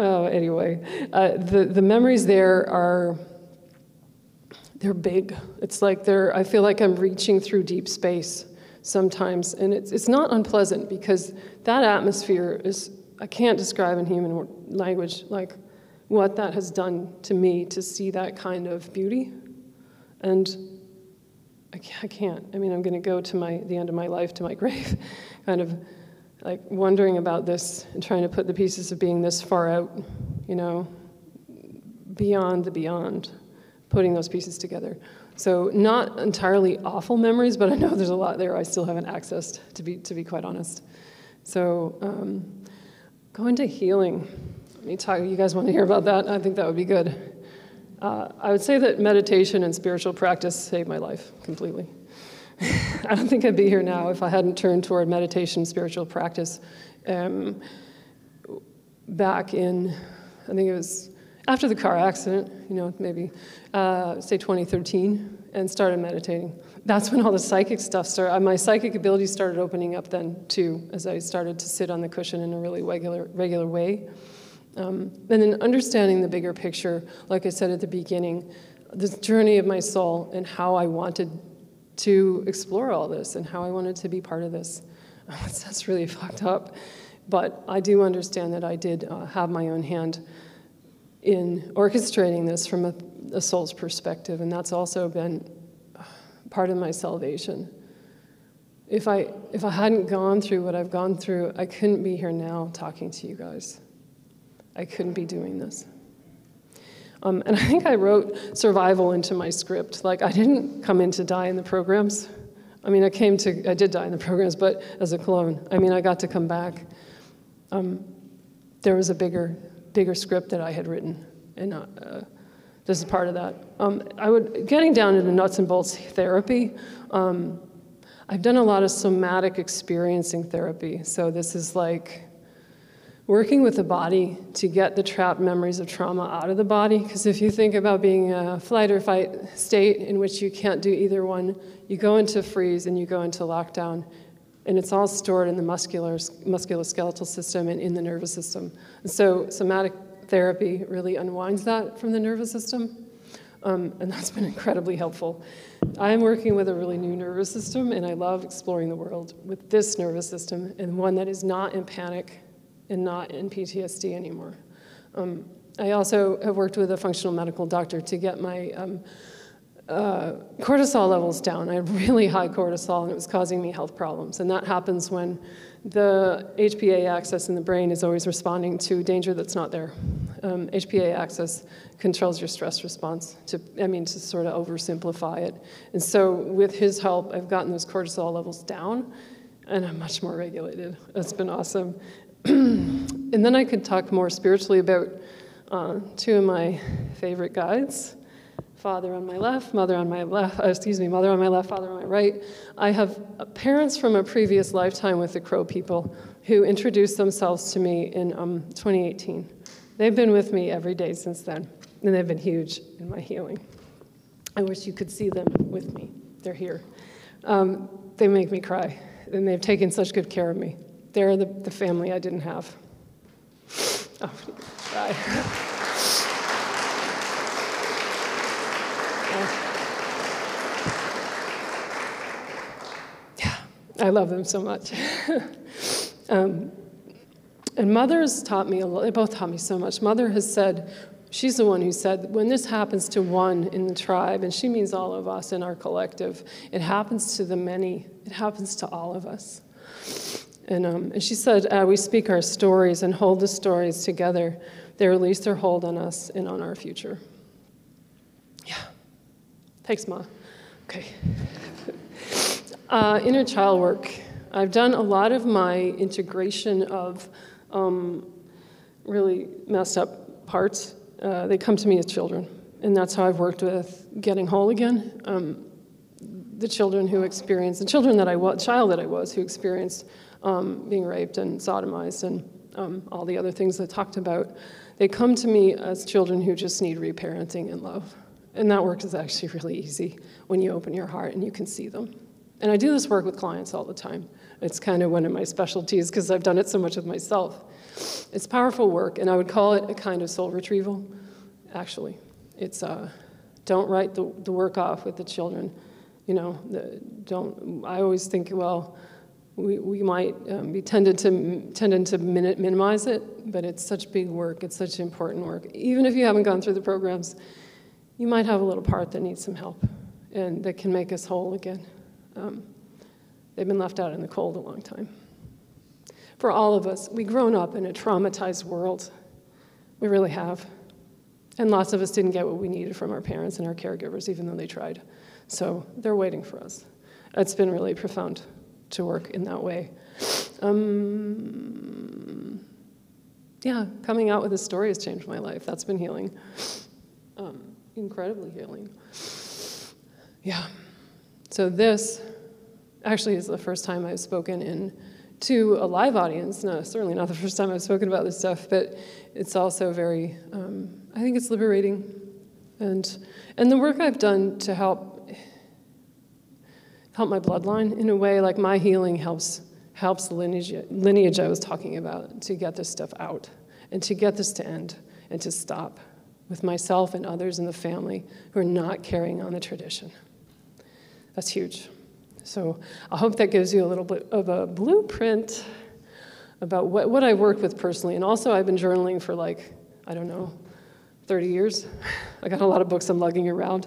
oh, anyway, uh, the the memories there are they're big. It's like they're. I feel like I'm reaching through deep space sometimes. And it's, it's not unpleasant because that atmosphere is, I can't describe in human language like what that has done to me to see that kind of beauty. And I can't. I mean, I'm going to go to my, the end of my life, to my grave, kind of like wondering about this and trying to put the pieces of being this far out, you know, beyond the beyond, putting those pieces together. So not entirely awful memories, but I know there's a lot there I still haven't accessed, to be, to be quite honest. So um, go into healing. Me talk, you guys want to hear about that? I think that would be good. Uh, I would say that meditation and spiritual practice saved my life completely. I don't think I'd be here now if I hadn't turned toward meditation, spiritual practice. Um, back in, I think it was after the car accident, you know, maybe, uh, say 2013, and started meditating. That's when all the psychic stuff started. Uh, my psychic abilities started opening up then, too, as I started to sit on the cushion in a really regular, regular way. Um, and then understanding the bigger picture, like I said at the beginning, the journey of my soul and how I wanted to explore all this and how I wanted to be part of this. That's really fucked up. But I do understand that I did uh, have my own hand in orchestrating this from a, a soul's perspective, and that's also been part of my salvation. If I, if I hadn't gone through what I've gone through, I couldn't be here now talking to you guys. I couldn't be doing this. Um, and I think I wrote survival into my script. Like, I didn't come in to die in the programs. I mean, I came to, I did die in the programs, but as a clone. I mean, I got to come back. Um, there was a bigger, bigger script that I had written, and uh, this is part of that. Um, I would, getting down into nuts and bolts therapy, um, I've done a lot of somatic experiencing therapy. So this is like, working with the body to get the trapped memories of trauma out of the body. Because if you think about being a flight or fight state in which you can't do either one, you go into freeze and you go into lockdown. And it's all stored in the muscular, musculoskeletal system and in the nervous system. So somatic therapy really unwinds that from the nervous system. Um, and that's been incredibly helpful. I'm working with a really new nervous system, and I love exploring the world with this nervous system and one that is not in panic and not in PTSD anymore. Um, I also have worked with a functional medical doctor to get my um, uh, cortisol levels down. I had really high cortisol and it was causing me health problems. And that happens when the HPA axis in the brain is always responding to danger that's not there. Um, HPA axis controls your stress response, to, I mean, to sort of oversimplify it. And so with his help, I've gotten those cortisol levels down and I'm much more regulated. That's been awesome. and then I could talk more spiritually about uh, two of my favorite guides father on my left, mother on my left, uh, excuse me, mother on my left, father on my right. I have parents from a previous lifetime with the Crow people who introduced themselves to me in um, 2018. They've been with me every day since then, and they've been huge in my healing. I wish you could see them with me. They're here. Um, they make me cry, and they've taken such good care of me. They're the, the family I didn't have. Oh, bye. yeah, I love them so much. um, and Mother's taught me a lot, they both taught me so much. Mother has said, she's the one who said, when this happens to one in the tribe, and she means all of us in our collective, it happens to the many, it happens to all of us. And, um, and she said, uh, We speak our stories and hold the stories together. They release their hold on us and on our future. Yeah. Thanks, Ma. Okay. uh, inner child work. I've done a lot of my integration of um, really messed up parts. Uh, they come to me as children, and that's how I've worked with getting whole again. Um, the children who experienced, the children that I was, child that I was, who experienced um, being raped and sodomized and um, all the other things I talked about, they come to me as children who just need reparenting and love. And that work is actually really easy when you open your heart and you can see them. And I do this work with clients all the time. It's kind of one of my specialties because I've done it so much with myself. It's powerful work, and I would call it a kind of soul retrieval, actually. It's uh, don't write the, the work off with the children. You know, the, don't, I always think, well, we, we might um, be tended to, tended to min minimize it, but it's such big work, it's such important work. Even if you haven't gone through the programs, you might have a little part that needs some help and that can make us whole again. Um, they've been left out in the cold a long time. For all of us, we've grown up in a traumatized world. We really have. And lots of us didn't get what we needed from our parents and our caregivers, even though they tried. So they're waiting for us. It's been really profound to work in that way. Um, yeah, coming out with a story has changed my life. That's been healing. Um, incredibly healing. Yeah. So this actually is the first time I've spoken in to a live audience. No, certainly not the first time I've spoken about this stuff, but it's also very. Um, I think it's liberating, and and the work I've done to help help my bloodline in a way like my healing helps helps the lineage, lineage I was talking about to get this stuff out and to get this to end and to stop with myself and others in the family who are not carrying on the tradition. That's huge. So I hope that gives you a little bit of a blueprint about what, what I work with personally. And also, I've been journaling for like, I don't know, 30 years. I got a lot of books I'm lugging around.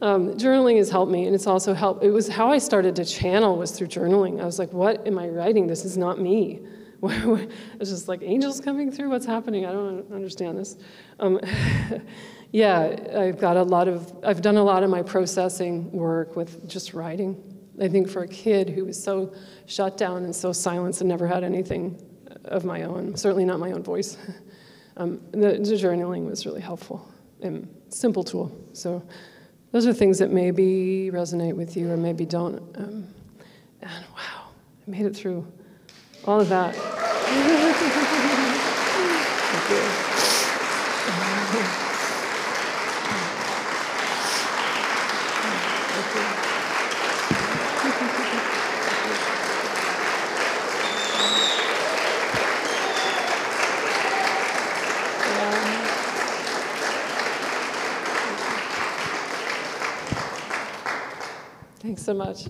Um, journaling has helped me, and it's also helped. It was how I started to channel was through journaling. I was like, "What am I writing? This is not me." it's just like angels coming through. What's happening? I don't understand this. Um, yeah, I've got a lot of. I've done a lot of my processing work with just writing. I think for a kid who was so shut down and so silenced and never had anything of my own, certainly not my own voice, um, the, the journaling was really helpful and simple tool. So those are things that maybe resonate with you or maybe don't. Um, and wow, I made it through all of that. Thank you. Thanks so much.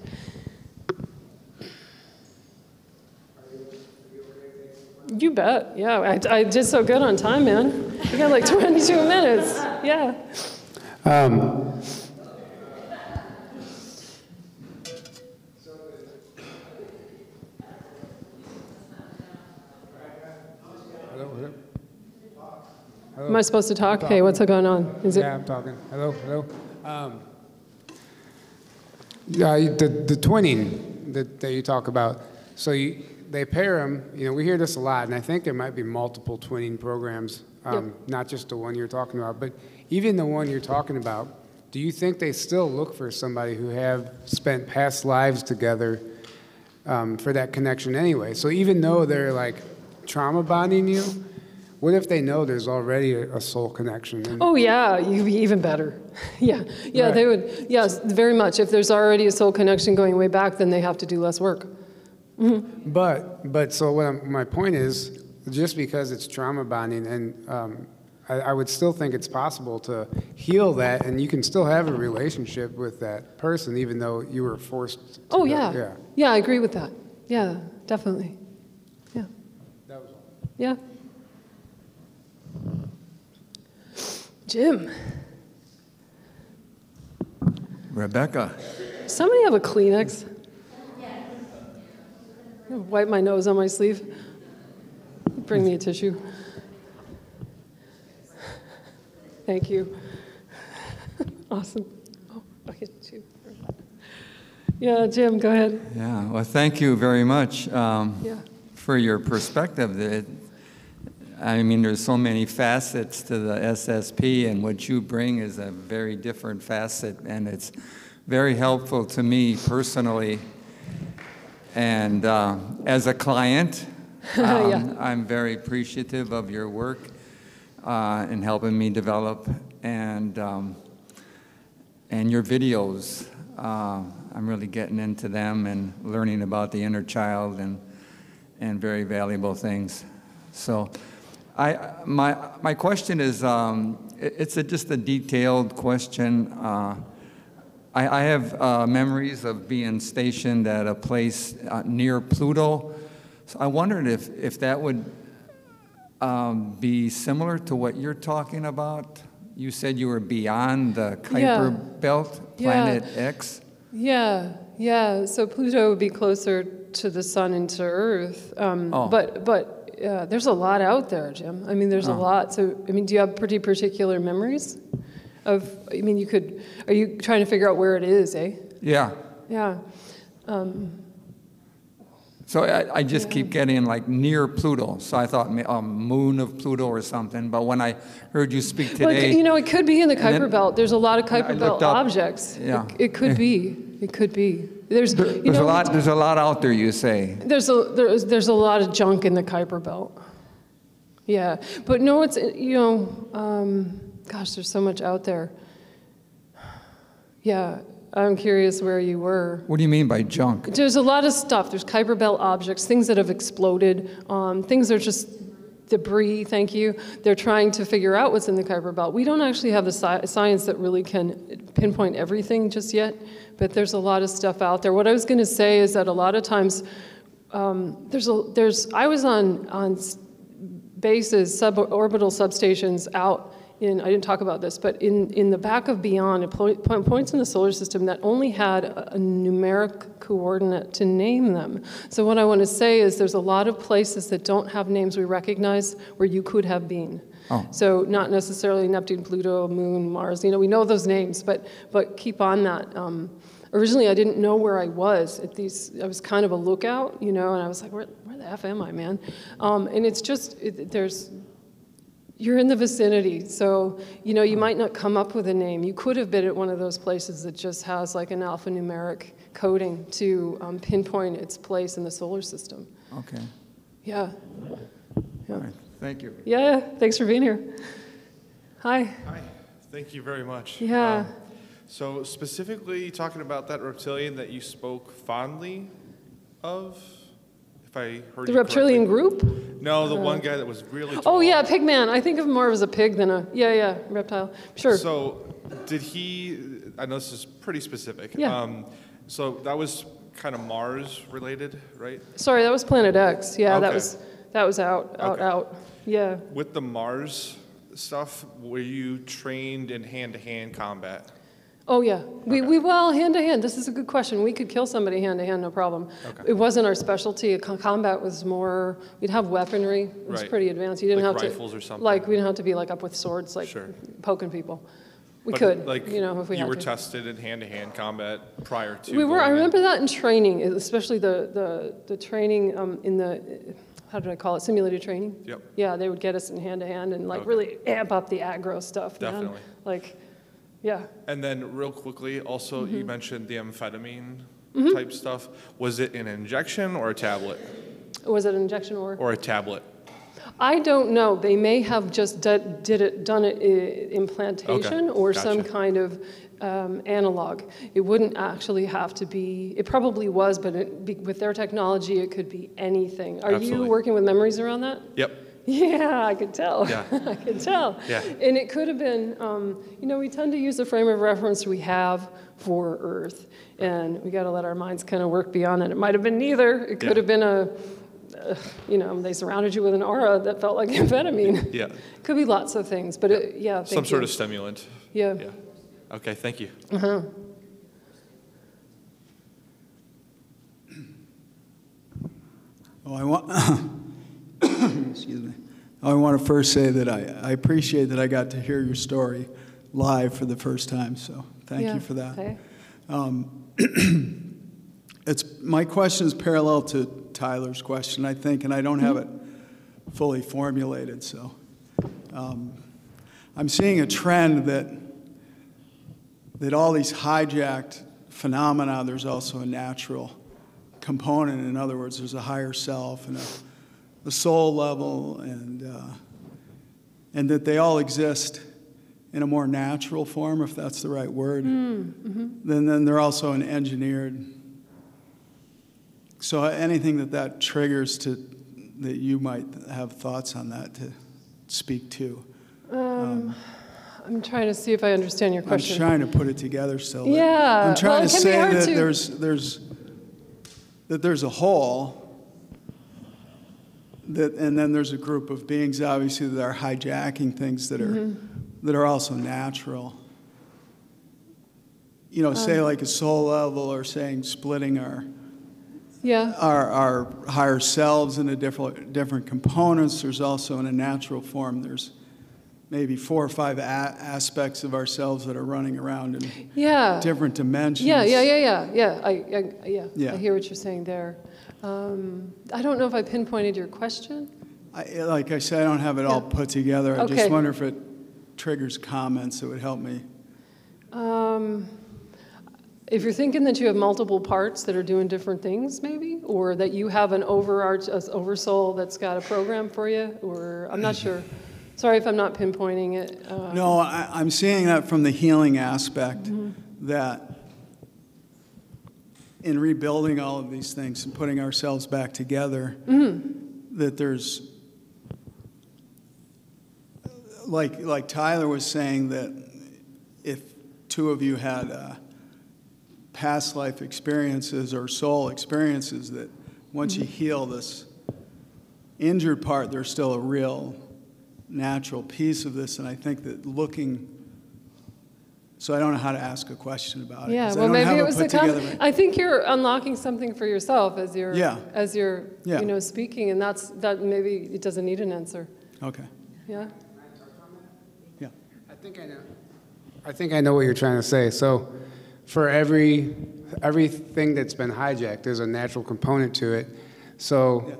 You bet. Yeah, I, I, did so good on time, man. We got like 22 minutes. Yeah. Um, Am I supposed to talk? Hey, what's going on? Is yeah, it? I'm talking. Hello, hello. Um, yeah, the, the twinning that, that you talk about. So you, they pair them, you know, we hear this a lot, and I think there might be multiple twinning programs, um, yep. not just the one you're talking about, but even the one you're talking about, do you think they still look for somebody who have spent past lives together um, for that connection anyway? So even though they're like trauma bonding you, what if they know there's already a, a soul connection? And oh yeah, you'd be even better. yeah, yeah, right. they would. Yes, very much. If there's already a soul connection going way back, then they have to do less work. Mm-hmm. But but so what I'm, my point is, just because it's trauma bonding, and um, I, I, would still think it's possible to heal that, and you can still have a relationship with that person, even though you were forced. oh yeah. yeah, yeah, I agree with that. Yeah, definitely. Yeah. That was all. Yeah. Jim. Rebecca. Somebody have a Kleenex? Wipe my nose on my sleeve. Bring me a tissue. Thank you. awesome. Oh, I get you. Yeah, Jim, go ahead. Yeah, well, thank you very much um, yeah. for your perspective. It, I mean, there's so many facets to the SSP, and what you bring is a very different facet, and it's very helpful to me personally. And uh, as a client, um, yeah. I'm very appreciative of your work uh, in helping me develop, and um, and your videos. Uh, I'm really getting into them and learning about the inner child and and very valuable things. So. I, my, my question is, um, it's a, just a detailed question. Uh, I, I, have uh, memories of being stationed at a place uh, near Pluto. So I wondered if, if that would um, be similar to what you're talking about. You said you were beyond the Kuiper yeah. Belt, Planet yeah. X. Yeah, yeah. So Pluto would be closer to the Sun and to Earth. Um, oh. But, but yeah, there's a lot out there, Jim. I mean, there's oh. a lot. So, I mean, do you have pretty particular memories of? I mean, you could. Are you trying to figure out where it is, eh? Yeah. Yeah. Um, so I, I just yeah. keep getting like near Pluto. So I thought um, moon of Pluto or something. But when I heard you speak today, well, you know, it could be in the Kuiper then, Belt. There's a lot of Kuiper Belt up, objects. Yeah. It, it could be. It could be. There's, there, there's know, a lot. There's a lot out there. You say. There's a there's there's a lot of junk in the Kuiper Belt. Yeah, but no, it's you know, um, gosh, there's so much out there. Yeah, I'm curious where you were. What do you mean by junk? There's a lot of stuff. There's Kuiper Belt objects, things that have exploded, um, things that are just debris, thank you. They're trying to figure out what's in the Kuiper Belt. We don't actually have the sci- science that really can pinpoint everything just yet, but there's a lot of stuff out there. What I was going to say is that a lot of times um, there's a, there's I was on on bases suborbital substations out in I didn't talk about this, but in in the back of beyond it po- po- points in the solar system that only had a, a numeric coordinate to name them. So what I want to say is there's a lot of places that don't have names we recognize where you could have been. Oh. So not necessarily Neptune, Pluto, Moon, Mars. You know, we know those names, but but keep on that. Um, originally, I didn't know where I was at these. I was kind of a lookout, you know, and I was like, where, where the f am I, man? Um, and it's just it, there's. You're in the vicinity, so you know you might not come up with a name. You could have been at one of those places that just has like an alphanumeric coding to um, pinpoint its place in the solar system. Okay. Yeah, All right. Thank you. yeah. Thanks for being here. Hi. Hi, thank you very much. Yeah. Um, So specifically, talking about that reptilian that you spoke fondly of, if I heard The reptilian correctly. group? No, the one guy that was really tall. Oh yeah, pigman. I think of him more as a pig than a yeah yeah reptile. Sure. So, did he? I know this is pretty specific. Yeah. Um, so that was kind of Mars related, right? Sorry, that was Planet X. Yeah, that was that was out out Okay. out. Yeah. With the Mars stuff, were you trained in hand-to-hand combat? Oh yeah. We, Okay. we well hand to hand. This is a good question. We could kill somebody hand to hand, no problem. Okay. It wasn't our specialty. Combat was more. We'd have weaponry. It was Right. pretty advanced. You didn't Like have rifles to or something? Like we didn't have to be like up with swords, like Sure. poking people. We But, could, like, you know, if we you were to. tested in hand-to-hand combat prior to. We were. I going in? remember that in training, especially the the, the training um, in the how did I call it simulated training. Yep. Yeah, they would get us in hand to hand and like Okay. really amp up the aggro stuff. man. Definitely. Like, yeah. And then, real quickly, also Mm-hmm. you mentioned the amphetamine type stuff. Was it an injection or a tablet? Was it an injection or? Or a tablet? I don't know. They may have just did, did it done it i- implantation or some kind of um, analog. It wouldn't actually have to be. It probably was, but it, be, with their technology, it could be anything. Are you working with memories around that? Yep. Yeah, I could tell. Yeah. I could tell. Yeah. And it could have been, um, you know, we tend to use the frame of reference we have for Earth, and we got to let our minds kind of work beyond that. It might have been neither. It could Yeah. have been a, uh, you know, they surrounded you with an aura that felt like amphetamine. Yeah. Could be lots of things, but it, yeah, thank Some sort of stimulant. yeah. Yeah. Okay, thank you. Uh huh. Oh, I want, excuse me. I want to first say that I, I appreciate that I got to hear your story live for the first time, so thank Yeah, you for that. okay. It's, my question is parallel to Tyler's question, I think, and I don't have it fully formulated, so. um, I'm seeing a trend that, that all these hijacked phenomena, there's also a natural component. In other words, there's a higher self and a, a soul level, and, uh, and that they all exist in a more natural form, if that's the right word. Mm, mm-hmm. Then, then they're also an engineered. So anything that that triggers to, that you might have thoughts on that to speak to. Um, um, I'm trying to see if I understand your question. I'm trying to put it together still. that- Yeah, I'm trying it to say that to- there's, there's, that there's a whole, that, and then there's a group of beings, obviously, that are hijacking things that are, Mm-hmm. that are also natural. You know, Um. say like a soul level, or saying splitting our, yeah. our, our higher selves into different, different components. There's also in a natural form, there's maybe four or five a- aspects of ourselves that are running around in Yeah. different dimensions. Yeah, yeah, yeah, yeah, yeah. I, I, yeah. Yeah. I hear what you're saying there. Um, I don't know if I pinpointed your question. I, like I said, I don't have it all put together. I Okay. just wonder if it triggers comments that would help me. Um, if you're thinking that you have multiple parts that are doing different things, maybe, or that you have an overarch, an oversoul that's got a program for you, or I'm not sure. Sorry if I'm not pinpointing it. Uh, No, I, I'm seeing that from the healing aspect that in rebuilding all of these things and putting ourselves back together, that there's like, like Tyler was saying that if two of you had uh, past life experiences or soul experiences, that once you heal this injured part, there's still a real natural piece of this. And I think that looking, so I don't know how to ask a question about it. Yeah, 'cause I well, don't maybe have it was put the com- together. I think you're unlocking something for yourself as you're Yeah. as you're Yeah. you know speaking, and that's that maybe it doesn't need an answer. Okay, Yeah. yeah. I think I know. I think I know what you're trying to say. So, for every everything that's been hijacked, there's a natural component to it. So,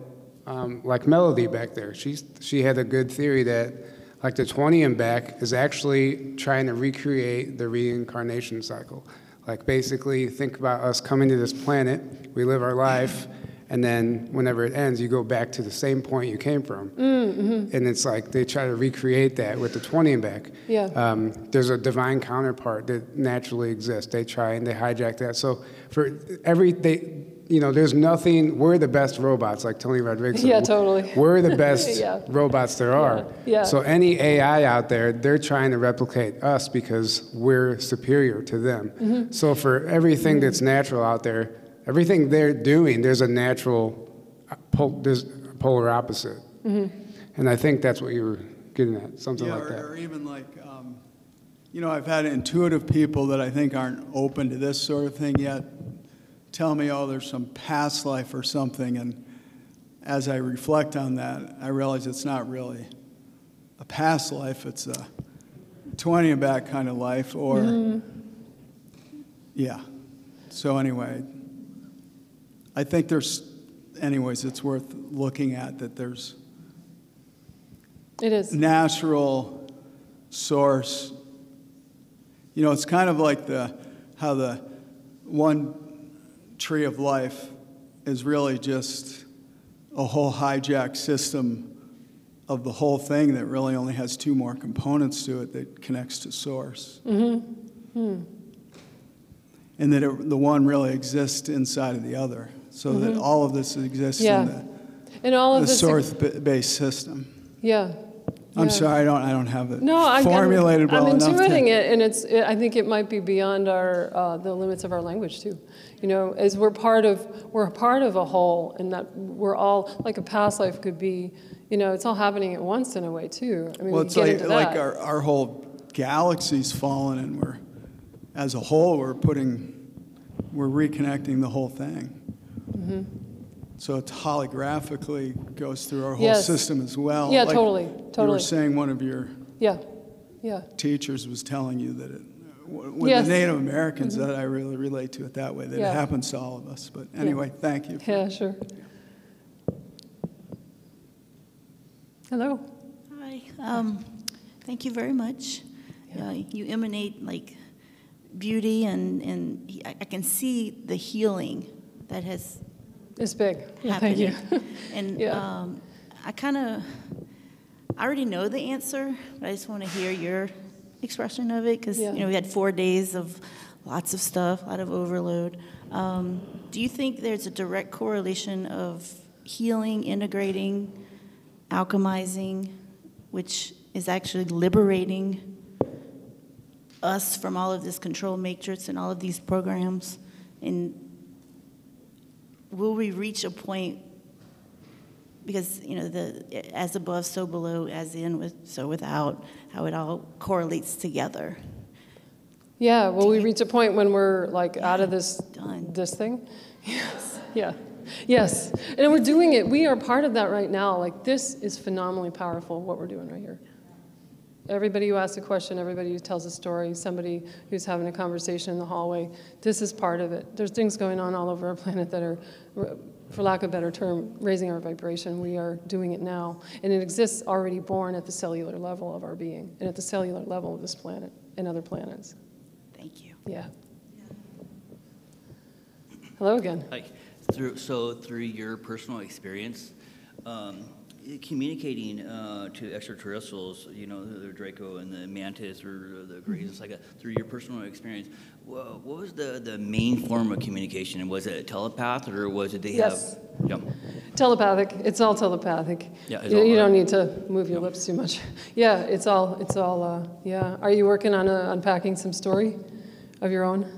um, like Melody back there, she's she had a good theory that, like the 20 and back is actually trying to recreate the reincarnation cycle. Like basically, think about us coming to this planet, we live our life, and then whenever it ends, you go back to the same point you came from. And it's like they try to recreate that with the 20 and back. Yeah. Um, there's a divine counterpart that naturally exists. They try and they hijack that. So for every, they, you know, there's nothing. We're the best robots, like Tony Rodrigues. Yeah, totally. We're the best Yeah. robots there are. Yeah. So any AI out there, they're trying to replicate us because we're superior to them. Mm-hmm. So for everything that's natural out there, everything they're doing, there's a natural, uh, pol- there's a polar opposite. Mm-hmm. And I think that's what you were getting at, something Yeah, like or, that. or even like, um, you know, I've had intuitive people that I think aren't open to this sort of thing yet tell me, oh, there's some past life or something. And as I reflect on that, I realize it's not really a past life, it's a 20 and back kind of life, or, mm-hmm. yeah. So, anyway, I think there's, anyways, it's worth looking at that there's It is. natural source. You know, it's kind of like the how the one tree of life is really just a whole hijacked system of the whole thing that really only has two more components to it that connects to source. Mm-hmm. And that it, the one really exists inside of the other, so that mm-hmm. all of this exists Yeah. in the, And all of the source-based system. Yeah. I'm sorry, I don't, I don't have it No, I'm, formulated I'm, well I'm enough. to- intuiting it, and it's. It, I think it might be beyond our uh, the limits of our language too. You know, as we're part of we're a part of a whole, and that we're all like a past life could be. You know, it's all happening at once in a way too. I mean, Well, we it's get like, like our, our whole galaxy's fallen, and we're, as a whole, we're putting, we're reconnecting the whole thing. Mm-hmm. So it holographically goes through our whole Yes. system as well. Yeah, Like totally, You were saying one of your yeah, yeah, teachers was telling you that it, with Yes. Mm-hmm. the Native Americans, that I really relate to it that way, that Yeah. it happens to all of us. But anyway, thank you. yeah, sure. Hello. Hi, um, thank you very much. Uh, You emanate like beauty and, and I I can see the healing that has It's big. Yeah, thank you. And Yeah. um, I kind of, I already know the answer, but I just want to hear your expression of it because, Yeah. you know, we had four days of lots of stuff, a lot of overload. Um, Do you think there's a direct correlation of healing, integrating, alchemizing, which is actually liberating us from all of this control matrix and all of these programs? And will we reach a point because you know the as above so below as in with so without how it all correlates together Yeah, will we reach a point when we're like out of this Done. this thing? Yes. Yeah. Yes. And we're doing it. We are part of that right now. Like this is phenomenally powerful what we're doing right here. Everybody who asks a question, everybody who tells a story, somebody who's having a conversation in the hallway, this is part of it. There's things going on all over our planet that are, for lack of a better term, raising our vibration. We are doing it now. And it exists already born at the cellular level of our being and at the cellular level of this planet and other planets. thank you Yeah. Hello again. Like through so through your personal experience, um, communicating uh, to extraterrestrials, you know, the Draco and the Mantis or the Greys, it's like a, through your personal experience. What, what was the, the main form of communication? Was it a telepath or was it they Yes. have? Yeah. Telepathic. It's all telepathic. Yeah, it's you, all you don't need to move your lips too much. Yeah, it's all. It's all. Uh, yeah. Are you working on uh, unpacking some story of your own?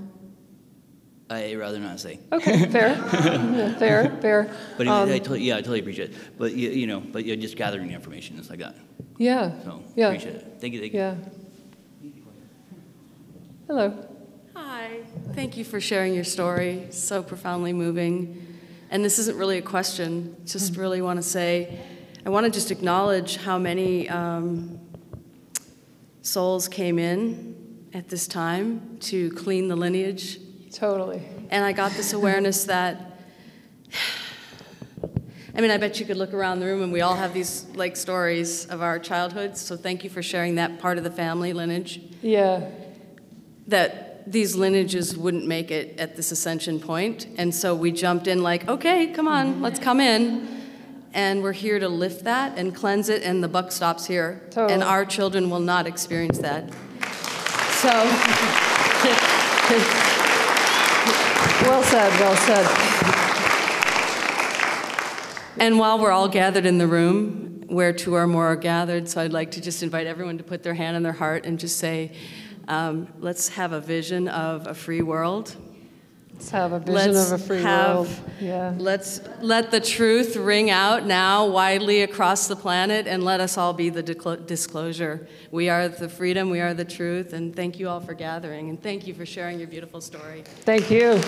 I rather not say. Okay, fair, Yeah, fair, fair. But I, Um, I totally, yeah, I totally appreciate it. But you, you know, but you're just gathering the information as I got. yeah. So yeah. appreciate it. Thank you. Thank you. Yeah. Hello. Hi, thank you for sharing your story. So profoundly moving. And this isn't really a question, just really want to say, I want to just acknowledge how many um, souls came in at this time to clean the lineage. Totally. And I got this awareness that, I mean, I bet you could look around the room and we all have these like stories of our childhoods. So thank you for sharing that part of the family lineage Yeah. that these lineages wouldn't make it at this ascension point. And so we jumped in like, okay, come on, let's come in. And we're here to lift that and cleanse it, and the buck stops here. Totally. And our children will not experience that. So, Well said. Well said. and while we're all gathered in the room, where two or more are gathered, so I'd like to just invite everyone to put their hand on their heart and just say, um, let's have a vision of a free world. Let's have a vision Let's of a free have- world. Yeah. Let's let the truth ring out now widely across the planet and let us all be the disclo- disclosure. We are the freedom, we are the truth, and thank you all for gathering, and thank you for sharing your beautiful story. Thank you.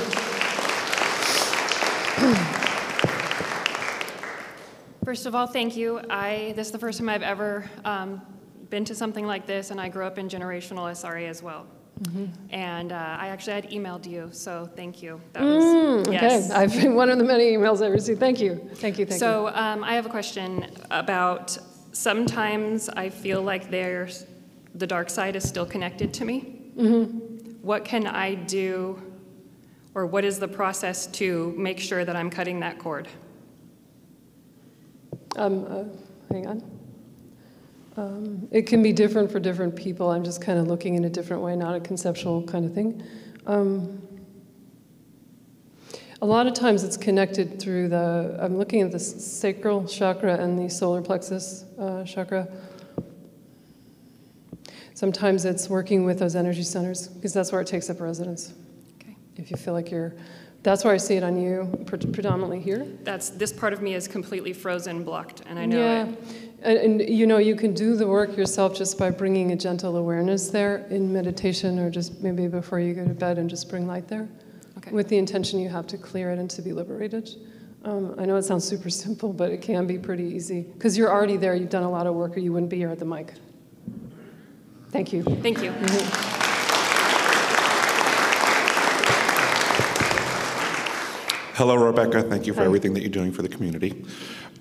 First of all, thank you. I, this is the first time I've ever um, been to something like this, and I grew up in generational SRA as well. And uh, I actually had emailed you, so thank you. That was, Mm, yes. Okay. I've been one of the many emails I received. Thank you. Thank you. Thank you. So um, I have a question about sometimes I feel like there's, the dark side is still connected to me. Mm-hmm. What can I do, or what is the process to make sure that I'm cutting that cord? Um, uh, hang on. Um, it can be different for different people. I'm just kind of looking in a different way, not a conceptual kind of thing. Um, a lot of times it's connected through the, I'm looking at the sacral chakra and the solar plexus uh, chakra. Sometimes it's working with those energy centers because that's where it takes up residence. Okay. If you feel like you're, that's where I see it on you, pre- predominantly here. That's, this part of me is completely frozen, blocked, and I know yeah. it. And, and you know, you can do the work yourself just by bringing a gentle awareness there in meditation or just maybe before you go to bed and just bring light there Okay. with the intention you have to clear it and to be liberated. Um, I know it sounds super simple, but it can be pretty easy because you're already there, you've done a lot of work, or you wouldn't be here at the mic. Thank you. Thank you. Hello, Rebecca. Thank you for Hi. everything that you're doing for the community.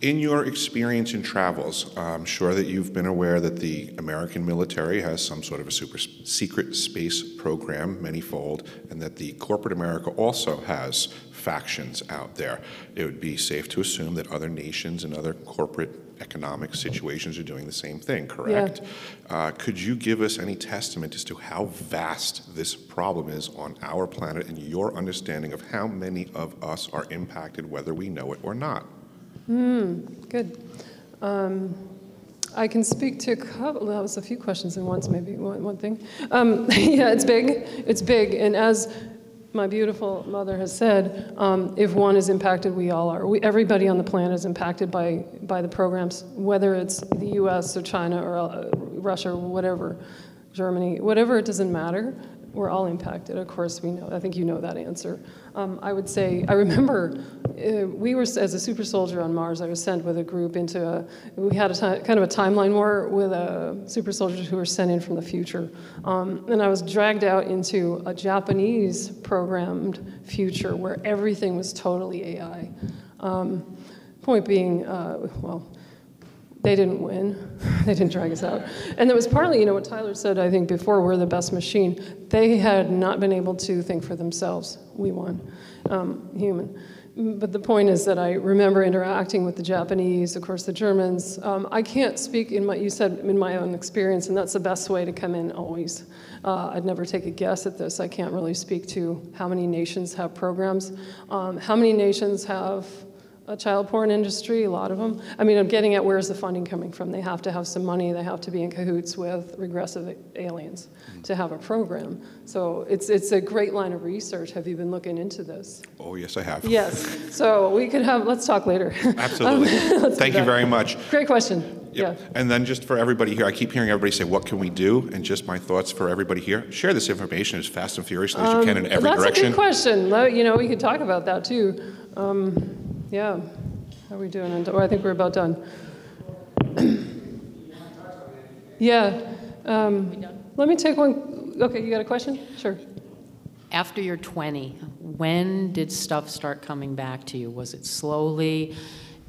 In your experience in travels, I'm sure that you've been aware that the American military has some sort of a super secret space program, manyfold, and that the corporate America also has factions out there. It would be safe to assume that other nations and other corporate economic situations are doing the same thing, correct? Uh, could you give us any testament as to how vast this problem is on our planet and your understanding of how many of us are impacted, whether we know it or not? Good. Um, I can speak to a couple, that was a few questions in once, maybe, one, one thing. Um, yeah, it's big, it's big, and as my beautiful mother has said, um, if one is impacted, we all are. We, everybody on the planet is impacted by, by the programs, whether it's the US or China or uh, Russia or whatever, Germany, whatever, it doesn't matter. We're all impacted. Of course, we know. I think you know that answer. Um, I would say, I remember uh, we were, as a super soldier on Mars, I was sent with a group into a, we had a ti- kind of a timeline war with uh, super soldiers who were sent in from the future. Um, and I was dragged out into a Japanese programmed future where everything was totally AI. Um, point being, uh, well, they didn't win. they didn't drag us out. And that was partly, you know, what Tyler said, I think, before we're the best machine. They had not been able to think for themselves. We won, um, human. But the point is that I remember interacting with the Japanese, of course, the Germans. Um, I can't speak in my, you said, in my own experience, and that's the best way to come in always. Uh, I'd never take a guess at this. I can't really speak to how many nations have programs, um, how many nations have a child porn industry, a lot of them. I mean, I'm getting at where's the funding coming from? They have to have some money, they have to be in cahoots with regressive aliens to have a program. So it's, it's a great line of research. Have you been looking into this? Oh, yes, I have. Yes. So we could have, let's talk later. Absolutely. Let's Thank you very much. Great question. Yeah. And then just for everybody here, I keep hearing everybody say, what can we do? And just my thoughts for everybody here, share this information as fast and furiously as you can in every Um, That's a direction. good question. You know, we could talk about that too. Um, yeah. How are we doing? And- Oh, I think we're about done. yeah. Um, let me take one. Okay, you got a question? Sure. After you're 20, when did stuff start coming back to you? Was it slowly?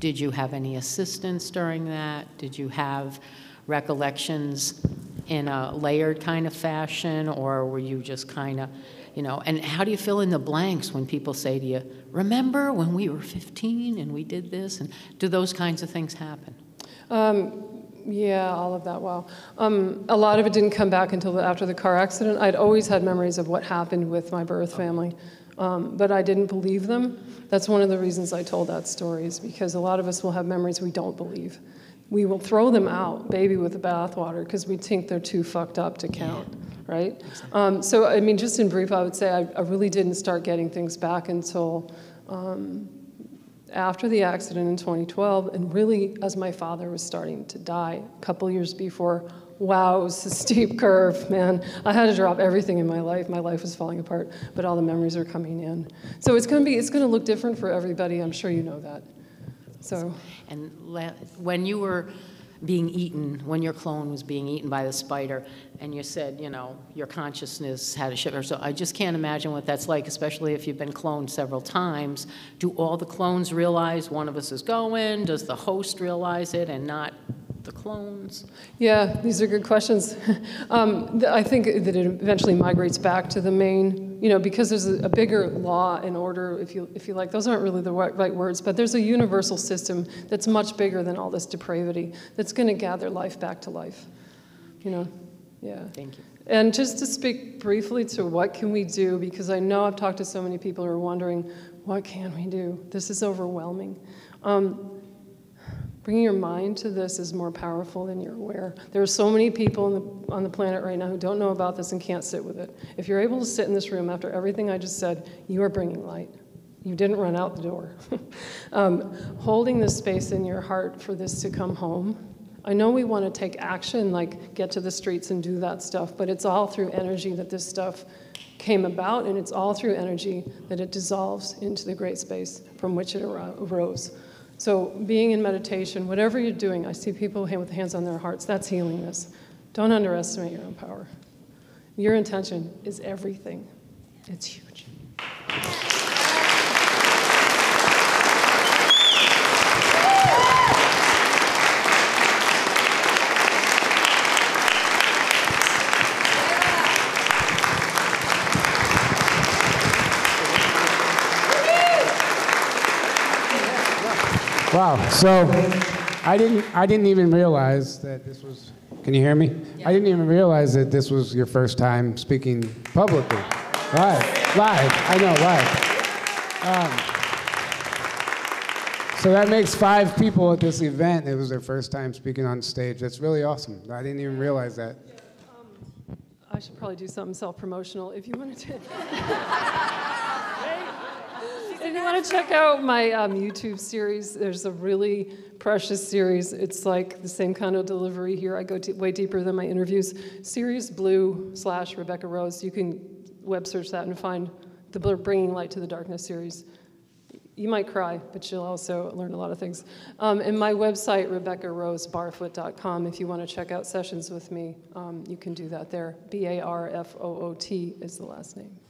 Did you have any assistance during that? Did you have recollections in a layered kind of fashion, or were you just kind of, you know, and how do you fill in the blanks when people say to you, remember when we were 15 and we did this? And do those kinds of things happen? Um, yeah, all of that. Wow. Um, a lot of it didn't come back until after the car accident. I'd always had memories of what happened with my birth family, um, but I didn't believe them. That's one of the reasons I told that story, is because a lot of us will have memories we don't believe. We will throw them out, baby with the bathwater, because we think they're too fucked up to count, right? Um, so, I mean, just in brief, I would say I, I really didn't start getting things back until. Um, after the accident in 2012, and really as my father was starting to die a couple years before, wow, it was a steep curve, man. I had to drop everything in my life. My life was falling apart, but all the memories are coming in. So it's going to be, it's going to look different for everybody. I'm sure you know that. So, And when you were being eaten, when your clone was being eaten by the spider, and you said, you know, your consciousness had a shift, so I just can't imagine what that's like, especially if you've been cloned several times. Do all the clones realize one of us is going? Does the host realize it and not the clones? yeah, these are good questions. um, th- I think that it eventually migrates back to the main, you know, because there's a, a bigger law and order, if you, if you like. Those aren't really the right, right words, but there's a universal system that's much bigger than all this depravity that's going to gather life back to life. You know, yeah. Thank you. And just to speak briefly to what can we do, because I know I've talked to so many people who are wondering, what can we do? This is overwhelming. Um, bringing your mind to this is more powerful than you're aware. There are so many people on the, on the planet right now who don't know about this and can't sit with it. If you're able to sit in this room after everything I just said, you are bringing light. You didn't run out the door. um, holding this space in your heart for this to come home I know we want to take action, like get to the streets and do that stuff, but it's all through energy that this stuff came about, and it's all through energy that it dissolves into the great space from which it aro- arose. So, being in meditation, whatever you're doing, I see people with hands on their hearts, that's healing this. Don't underestimate your own power. Your intention is everything, it's huge. Wow. So I didn't I didn't even realize that this was Can you hear me? I didn't even realize that this was your first time speaking publicly. Live. Live. I know, live. Um, so that makes five people at this event. It was their first time speaking on stage. That's really awesome. I didn't even realize that. I should probably do something self-promotional. If you want to, if you want to check out my um, YouTube series, there's a really precious series. It's like the same kind of delivery here. I go way deeper than my interviews. Series Blue slash Rebecca Rose. You can web search that and find the Bringing Light to the Darkness series. You might cry, but you'll also learn a lot of things. Um, and my website, RebeccaRoseBarfoot.com, if you want to check out sessions with me, um, you can do that there. B A R F O O T is the last name.